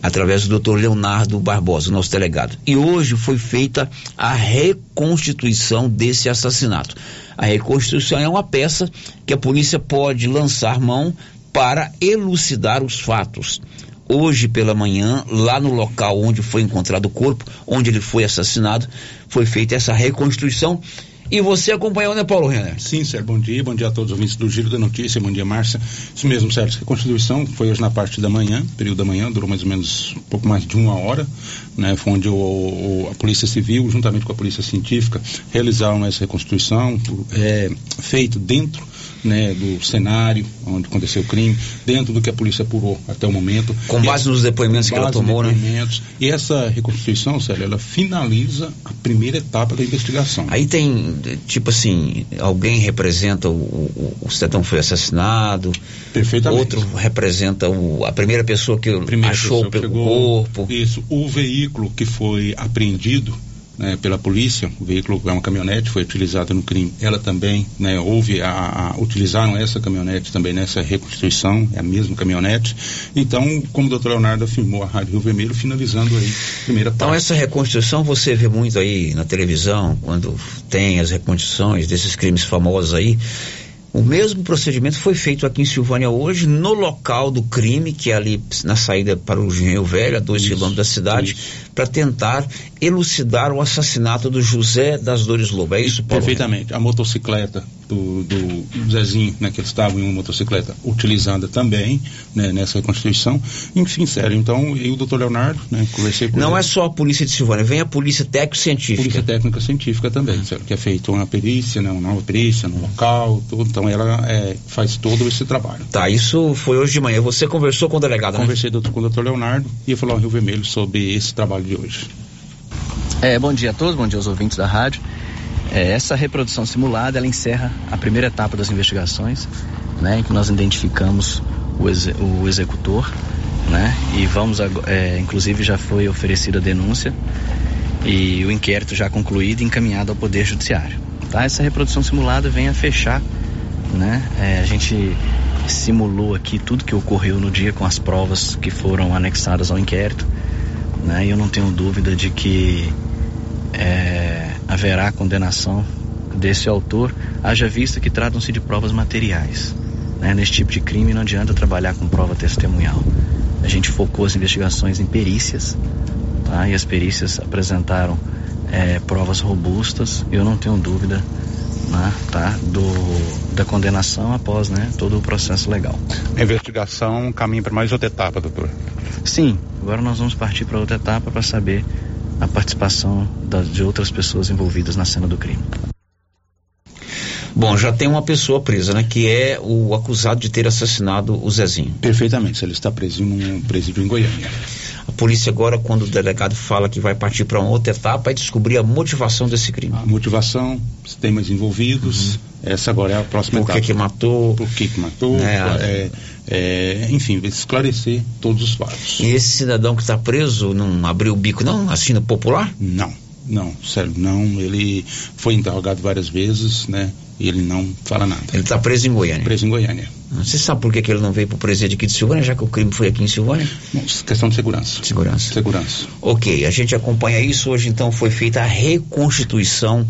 S5: através do Dr. Leonardo Barbosa, nosso delegado. E hoje foi feita a reconstituição desse assassinato. A reconstituição é uma peça que a polícia pode lançar mão para elucidar os fatos. Hoje pela manhã, lá no local onde foi encontrado o corpo, onde ele foi assassinado, foi feita essa reconstituição e você acompanhou, né, Paulo Renner?
S43: Sim, Sérgio, bom dia. Bom dia a todos os ouvintes do Giro da Notícia. Bom dia, Márcia. Isso mesmo, Sérgio. A Constituição foi hoje na parte da manhã, período da manhã, durou mais ou menos um pouco mais de uma hora. Né, foi onde o, o, a Polícia Civil, juntamente com a Polícia Científica, realizaram essa reconstituição, é, feito dentro né, do cenário onde aconteceu o crime, dentro do que a polícia apurou até o momento.
S5: Com base nos depoimentos que ela tomou, né?
S43: E essa reconstituição, Célio, ela finaliza a primeira etapa da investigação.
S5: Aí tem, tipo assim, alguém representa o, o, o cidadão foi assassinado,
S43: Perfeitamente.
S5: outro representa o, a primeira pessoa que primeira achou pessoa o corpo.
S43: Isso, o veículo que foi apreendido né, pela polícia, o veículo é uma caminhonete, foi utilizada no crime. Ela também, né, houve a, a, utilizaram essa caminhonete também nessa reconstituição, é a mesma caminhonete. Então, como o doutor Leonardo afirmou, a Rádio Rio Vermelho finalizando aí a primeira
S5: então, parte. Então, essa reconstituição você vê muito aí na televisão, quando tem as reconstituições desses crimes famosos aí. O mesmo procedimento foi feito aqui em Silvânia hoje, no local do crime, que é ali na saída para o Engenho Velho, a dois quilômetros da cidade, para tentar elucidar o assassinato do José das Dores Lobo. É isso,
S43: Paulo? Perfeitamente. A motocicleta do, do Zezinho, né, que eles estavam em uma motocicleta utilizada também né, nessa reconstituição. Enfim, sério. Então, eu e o doutor Leonardo, né, conversei com
S5: Não
S43: ele.
S5: é só a polícia de Silvânia, vem a polícia técnico-científica.
S43: Polícia técnica científica também, sério, que é feita uma perícia, né, uma nova perícia no local, tudo. Então, ela é, faz todo esse trabalho.
S5: Tá, isso foi hoje de manhã. Você conversou com o delegado,
S43: Conversei
S5: né?
S43: com o doutor Leonardo e ia falar ao Rio Vermelho sobre esse trabalho de hoje.
S44: É, bom dia a todos, bom dia aos ouvintes da rádio. É, essa reprodução simulada ela encerra a primeira etapa das investigações, né, em que nós identificamos o, o executor, né, e vamos, é, inclusive já foi oferecida a denúncia e o inquérito já concluído e encaminhado ao Poder Judiciário. Tá? Essa reprodução simulada vem a fechar, né, é, a gente simulou aqui tudo que ocorreu no dia com as provas que foram anexadas ao inquérito, né, e eu não tenho dúvida de que é, haverá condenação desse autor, haja vista que tratam-se de provas materiais. Né? Nesse tipo de crime não adianta trabalhar com prova testemunhal. A gente focou as investigações em perícias, tá? e as perícias apresentaram é, provas robustas, eu não tenho dúvida né, tá, do, da condenação após né, todo o processo legal.
S43: A investigação caminha para mais outra etapa, doutor?
S44: Sim, agora nós vamos partir para outra etapa para saber a participação da, de outras pessoas envolvidas na cena do crime.
S5: Bom, já tem uma pessoa presa, né? Que é o acusado de ter assassinado o Zezinho.
S43: Perfeitamente, ele está preso num presídio em Goiânia.
S5: A polícia agora, quando o delegado fala que vai partir para uma outra etapa, é descobrir a motivação desse crime.
S43: A motivação, os temas envolvidos, uhum. essa agora é a próxima
S5: Por
S43: etapa.
S5: Por que matou?
S43: Por que, que matou?
S5: Né?
S43: É, é, enfim, esclarecer todos os fatos.
S5: E esse cidadão que está preso não abriu o bico, não? Assim no popular?
S43: Não, não, sério, não. Ele foi interrogado várias vezes, né? E ele não fala nada.
S5: Ele está preso em Goiânia?
S43: Preso em Goiânia.
S5: Você sabe por que, que ele não veio para o presídio aqui de Silvânia, já que o crime foi aqui em Silvânia?
S43: Questão de segurança.
S5: Segurança.
S43: Segurança.
S5: Ok, a gente acompanha isso. Hoje, então, foi feita a reconstituição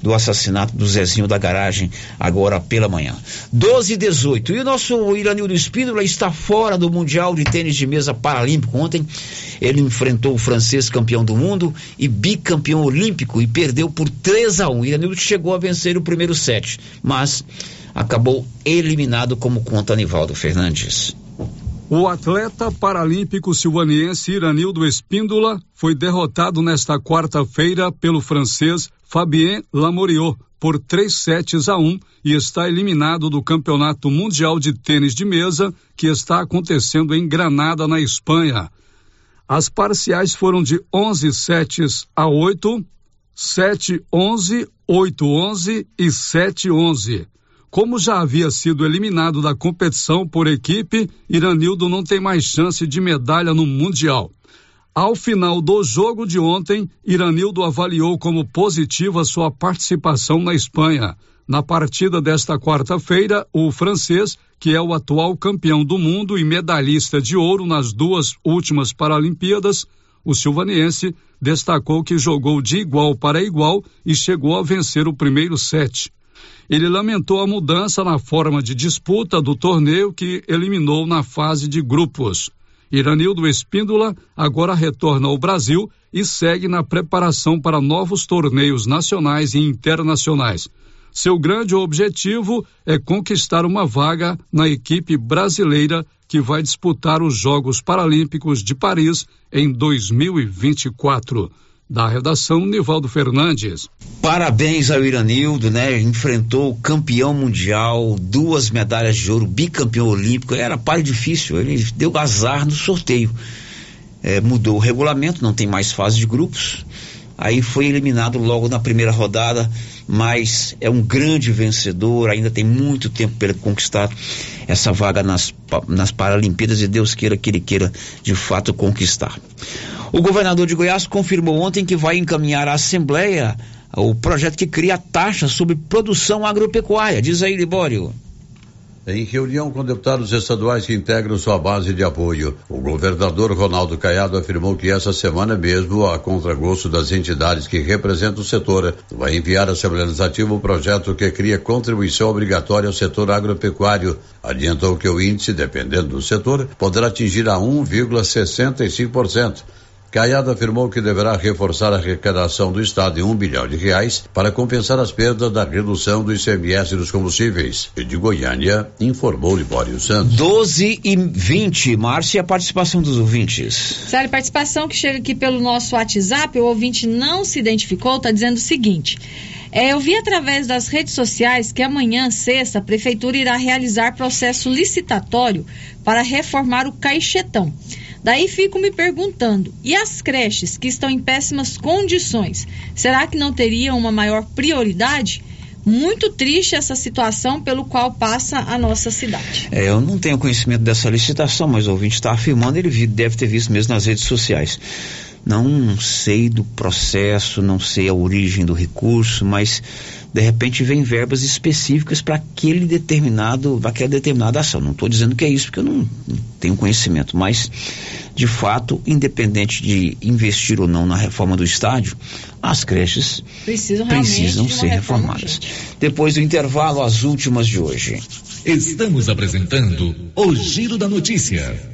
S5: do assassinato do Zezinho da garagem, agora pela manhã. 12 e 18. E o nosso Iranildo Espíndola está fora do Mundial de Tênis de Mesa Paralímpico. Ontem, ele enfrentou o francês campeão do mundo e bicampeão olímpico e perdeu por 3 a 1 Iranildo chegou a vencer o primeiro set, mas acabou eliminado como conta Anivaldo Fernandes.
S8: O atleta paralímpico silvaniense Iranildo Espíndola foi derrotado nesta quarta-feira pelo francês Fabien Lamoriot por 3 sets a 1 e está eliminado do Campeonato Mundial de Tênis de Mesa que está acontecendo em Granada, na Espanha. As parciais foram de 11 sets a 8, 7 11, 8 11 e 7 11. Como já havia sido eliminado da competição por equipe, Iranildo não tem mais chance de medalha no Mundial. Ao final do jogo de ontem, Iranildo avaliou como positiva sua participação na Espanha. Na partida desta quarta-feira, o francês, que é o atual campeão do mundo e medalhista de ouro nas duas últimas Paralimpíadas, o silvaniense destacou que jogou de igual para igual e chegou a vencer o primeiro set. Ele lamentou a mudança na forma de disputa do torneio que eliminou na fase de grupos. Iranildo Espíndola agora retorna ao Brasil e segue na preparação para novos torneios nacionais e internacionais. Seu grande objetivo é conquistar uma vaga na equipe brasileira que vai disputar os Jogos Paralímpicos de Paris em 2024 da redação Nivaldo Fernandes.
S5: Parabéns ao Iranildo, né? Enfrentou o campeão mundial, duas medalhas de ouro, bicampeão olímpico. Era par difícil, ele deu azar no sorteio. É, mudou o regulamento, não tem mais fase de grupos. Aí foi eliminado logo na primeira rodada, mas é um grande vencedor, ainda tem muito tempo para ele conquistar essa vaga nas, nas Paralimpíadas e Deus queira que ele queira de fato conquistar. O governador de Goiás confirmou ontem que vai encaminhar à Assembleia o projeto que cria taxa sobre produção agropecuária. Diz aí, Libório.
S45: Em reunião com deputados estaduais que integram sua base de apoio, o governador Ronaldo Caiado afirmou que essa semana mesmo, a contragosto das entidades que representam o setor, vai enviar à Assembleia Legislativa o um projeto que cria contribuição obrigatória ao setor agropecuário. Adiantou que o índice, dependendo do setor, poderá atingir a 1,65%. Caiado afirmou que deverá reforçar a arrecadação do Estado em um bilhão de reais para compensar as perdas da redução do ICMS dos combustíveis. E de Goiânia, informou Libório Santos.
S5: 12 e 20, Márcia, a participação dos ouvintes.
S22: Sério, participação que chega aqui pelo nosso WhatsApp, o ouvinte não se identificou, está dizendo o seguinte. É, eu vi através das redes sociais que amanhã, sexta, a Prefeitura irá realizar processo licitatório para reformar o Caixetão. Daí fico me perguntando: e as creches que estão em péssimas condições? Será que não teriam uma maior prioridade? Muito triste essa situação pelo qual passa a nossa cidade.
S5: É, eu não tenho conhecimento dessa licitação, mas o ouvinte está afirmando, ele deve ter visto mesmo nas redes sociais. Não sei do processo, não sei a origem do recurso, mas de repente vem verbas específicas para aquele determinado, para aquela determinada ação. Não estou dizendo que é isso, porque eu não, não, tenho conhecimento, mas de fato, independente de investir ou não na reforma do estádio, as creches
S22: precisam,
S5: precisam ser reformadas. Depois do intervalo, as últimas de hoje.
S6: Estamos apresentando o Giro da Notícia.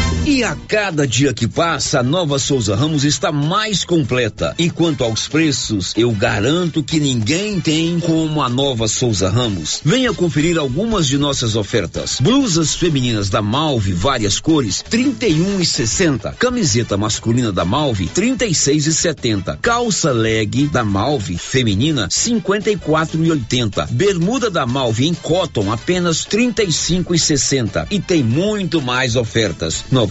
S5: E a cada dia que passa, a nova Souza Ramos está mais completa. E quanto aos preços, eu garanto que ninguém tem como a nova Souza Ramos. Venha conferir algumas de nossas ofertas. Blusas femininas da Malve, várias cores, 31 e 60. Camiseta masculina da Malve, 36 e 70. Calça leg da Malve feminina, 54 e 80. Bermuda da Malve em cotton, apenas 35 e 60. E tem muito mais ofertas. Nova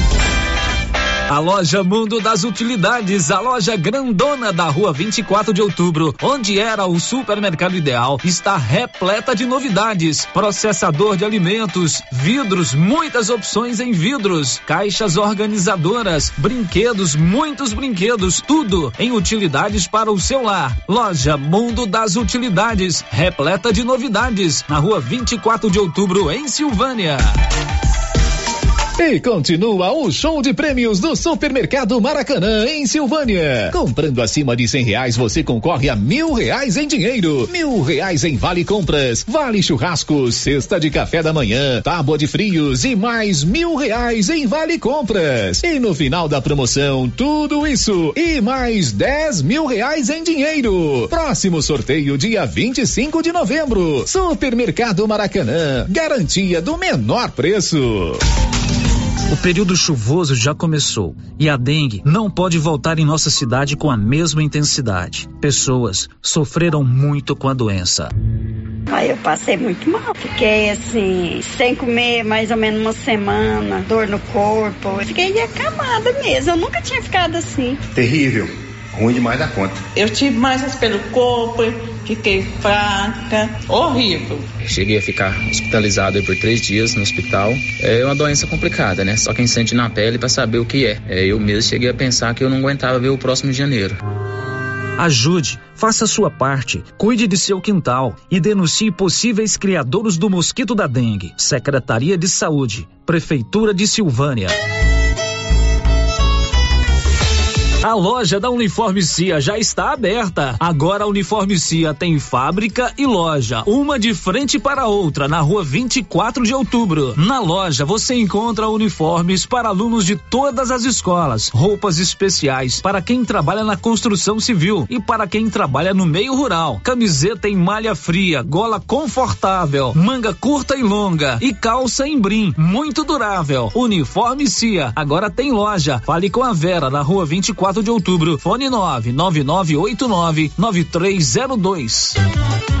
S17: A loja Mundo das Utilidades, a loja grandona da rua 24 de outubro, onde era o supermercado ideal, está repleta de novidades. Processador de alimentos, vidros, muitas opções em vidros, caixas organizadoras, brinquedos, muitos brinquedos, tudo em utilidades para o seu lar. Loja Mundo das Utilidades, repleta de novidades, na rua 24 de outubro, em Silvânia.
S46: E continua o show de prêmios do Supermercado Maracanã, em Silvânia. Comprando acima de cem reais, você concorre a mil reais em dinheiro, mil reais em vale compras, vale churrasco, cesta de café da manhã, tábua de frios e mais mil reais em vale compras. E no final da promoção, tudo isso e mais dez mil reais em dinheiro. Próximo sorteio, dia 25 de novembro. Supermercado Maracanã, garantia do menor preço.
S17: O período chuvoso já começou e a dengue não pode voltar em nossa cidade com a mesma intensidade. Pessoas sofreram muito com a doença.
S47: Aí eu passei muito mal. Fiquei assim, sem comer mais ou menos uma semana, dor no corpo. Fiquei acamada mesmo. Eu nunca tinha ficado assim.
S48: Terrível. Ruim demais da conta.
S49: Eu tive mais pelo corpo, fiquei fraca, horrível.
S50: Cheguei a ficar hospitalizado por três dias no hospital. É uma doença complicada, né? Só quem sente na pele para saber o que é. é. Eu mesmo cheguei a pensar que eu não aguentava ver o próximo de janeiro.
S17: Ajude, faça sua parte, cuide de seu quintal e denuncie possíveis criadores do mosquito da dengue. Secretaria de Saúde, Prefeitura de Silvânia. A loja da Uniforme Cia já está aberta. Agora a Uniforme Cia tem fábrica e loja, uma de frente para a outra, na rua 24 de outubro. Na loja você encontra uniformes para alunos de todas as escolas, roupas especiais para quem trabalha na construção civil e para quem trabalha no meio rural. Camiseta em malha fria, gola confortável, manga curta e longa e calça em brim, muito durável. Uniforme Cia, agora tem loja. Fale com a Vera na rua 24 de outubro. Fone 99989 9302.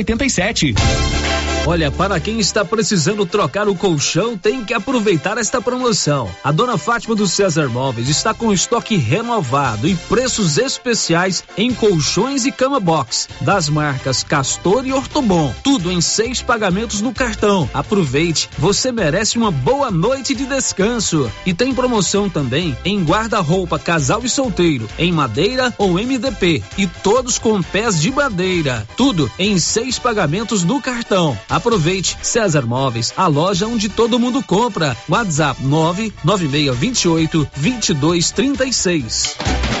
S20: 87.
S17: Olha, para quem está precisando trocar o colchão, tem que aproveitar esta promoção. A dona Fátima do César Móveis está com estoque renovado e preços especiais em colchões e cama box das marcas Castor e Ortobon. Tudo em seis pagamentos no cartão. Aproveite, você merece uma boa noite de descanso. E tem promoção também em guarda-roupa casal e solteiro, em madeira ou MDP e todos com pés de madeira. Tudo em seis pagamentos no cartão. Aproveite César Móveis, a loja onde todo mundo compra. WhatsApp 99628 2236.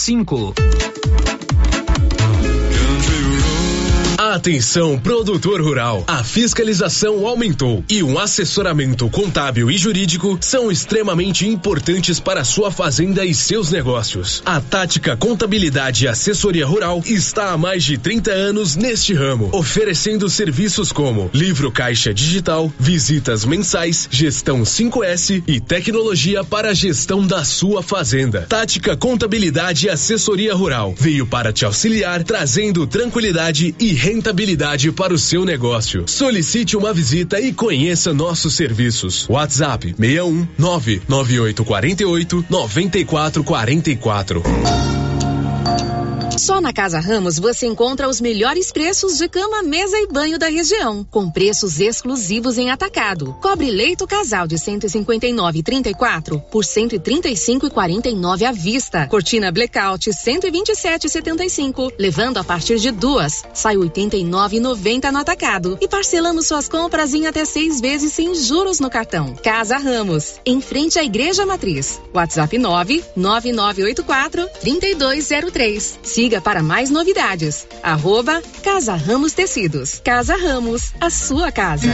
S17: cinco.
S18: Atenção, produtor rural. A fiscalização aumentou e um assessoramento contábil e jurídico são extremamente importantes para sua fazenda e seus negócios. A Tática Contabilidade e Assessoria Rural está há mais de 30 anos neste ramo, oferecendo serviços como livro caixa digital, visitas mensais, gestão 5S e tecnologia para a gestão da sua fazenda. Tática Contabilidade e Assessoria Rural veio para te auxiliar, trazendo tranquilidade e rentabilidade para o seu negócio. Solicite uma visita e conheça nossos serviços. WhatsApp 61 99848 9444.
S51: Só na Casa Ramos você encontra os melhores preços de cama, mesa e banho da região, com preços exclusivos em atacado. Cobre leito casal de 159,34 por 135,49 à vista. Cortina blackout 127,75, levando a partir de duas. Sai 89,90 no atacado e parcelamos suas compras em até seis vezes sem juros no cartão. Casa Ramos, em frente à Igreja Matriz. WhatsApp 99984 3203. Siga para mais novidades. Arroba Casa Ramos Tecidos. Casa Ramos, a sua casa.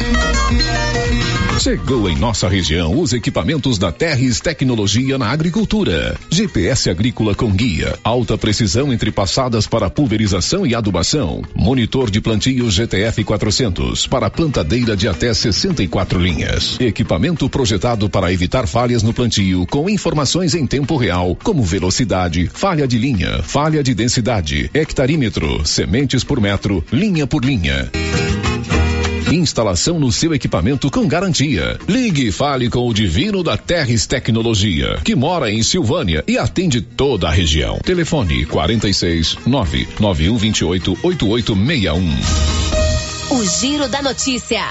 S10: Chegou em nossa região os equipamentos da Terres Tecnologia na Agricultura. GPS agrícola com guia, alta precisão entre passadas para pulverização e adubação. Monitor de plantio GTF 400 para plantadeira de até 64 linhas. Equipamento projetado para evitar falhas no plantio com informações em tempo real, como velocidade, falha de linha, falha de densidade, hectarímetro, sementes por metro, linha por linha. Instalação no seu equipamento com garantia. Ligue e fale com o Divino da Terres Tecnologia, que mora em Silvânia e atende toda a região. Telefone 46 99128 8861.
S19: O Giro da Notícia.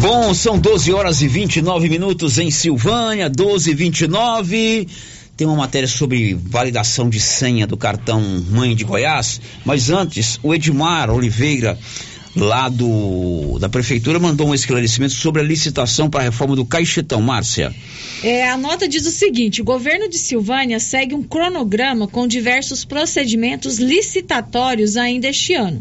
S5: Bom, são 12 horas e 29 minutos em Silvânia, 12 e 29 tem uma matéria sobre validação de senha do cartão Mãe de Goiás, mas antes, o Edmar Oliveira, lá do da prefeitura, mandou um esclarecimento sobre a licitação para a reforma do Caixetão, Márcia.
S22: É, a nota diz o seguinte: o governo de Silvânia segue um cronograma com diversos procedimentos licitatórios ainda este ano.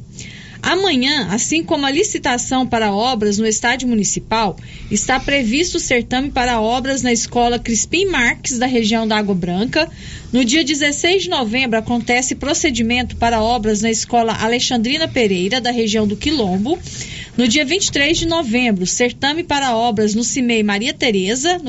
S22: Amanhã, assim como a licitação para obras no estádio municipal, está previsto o certame para obras na escola Crispim Marques, da região da Água Branca. No dia 16 de novembro, acontece procedimento para obras na escola Alexandrina Pereira, da região do Quilombo. No dia 23 de novembro, certame para obras no CIMEI Maria Tereza,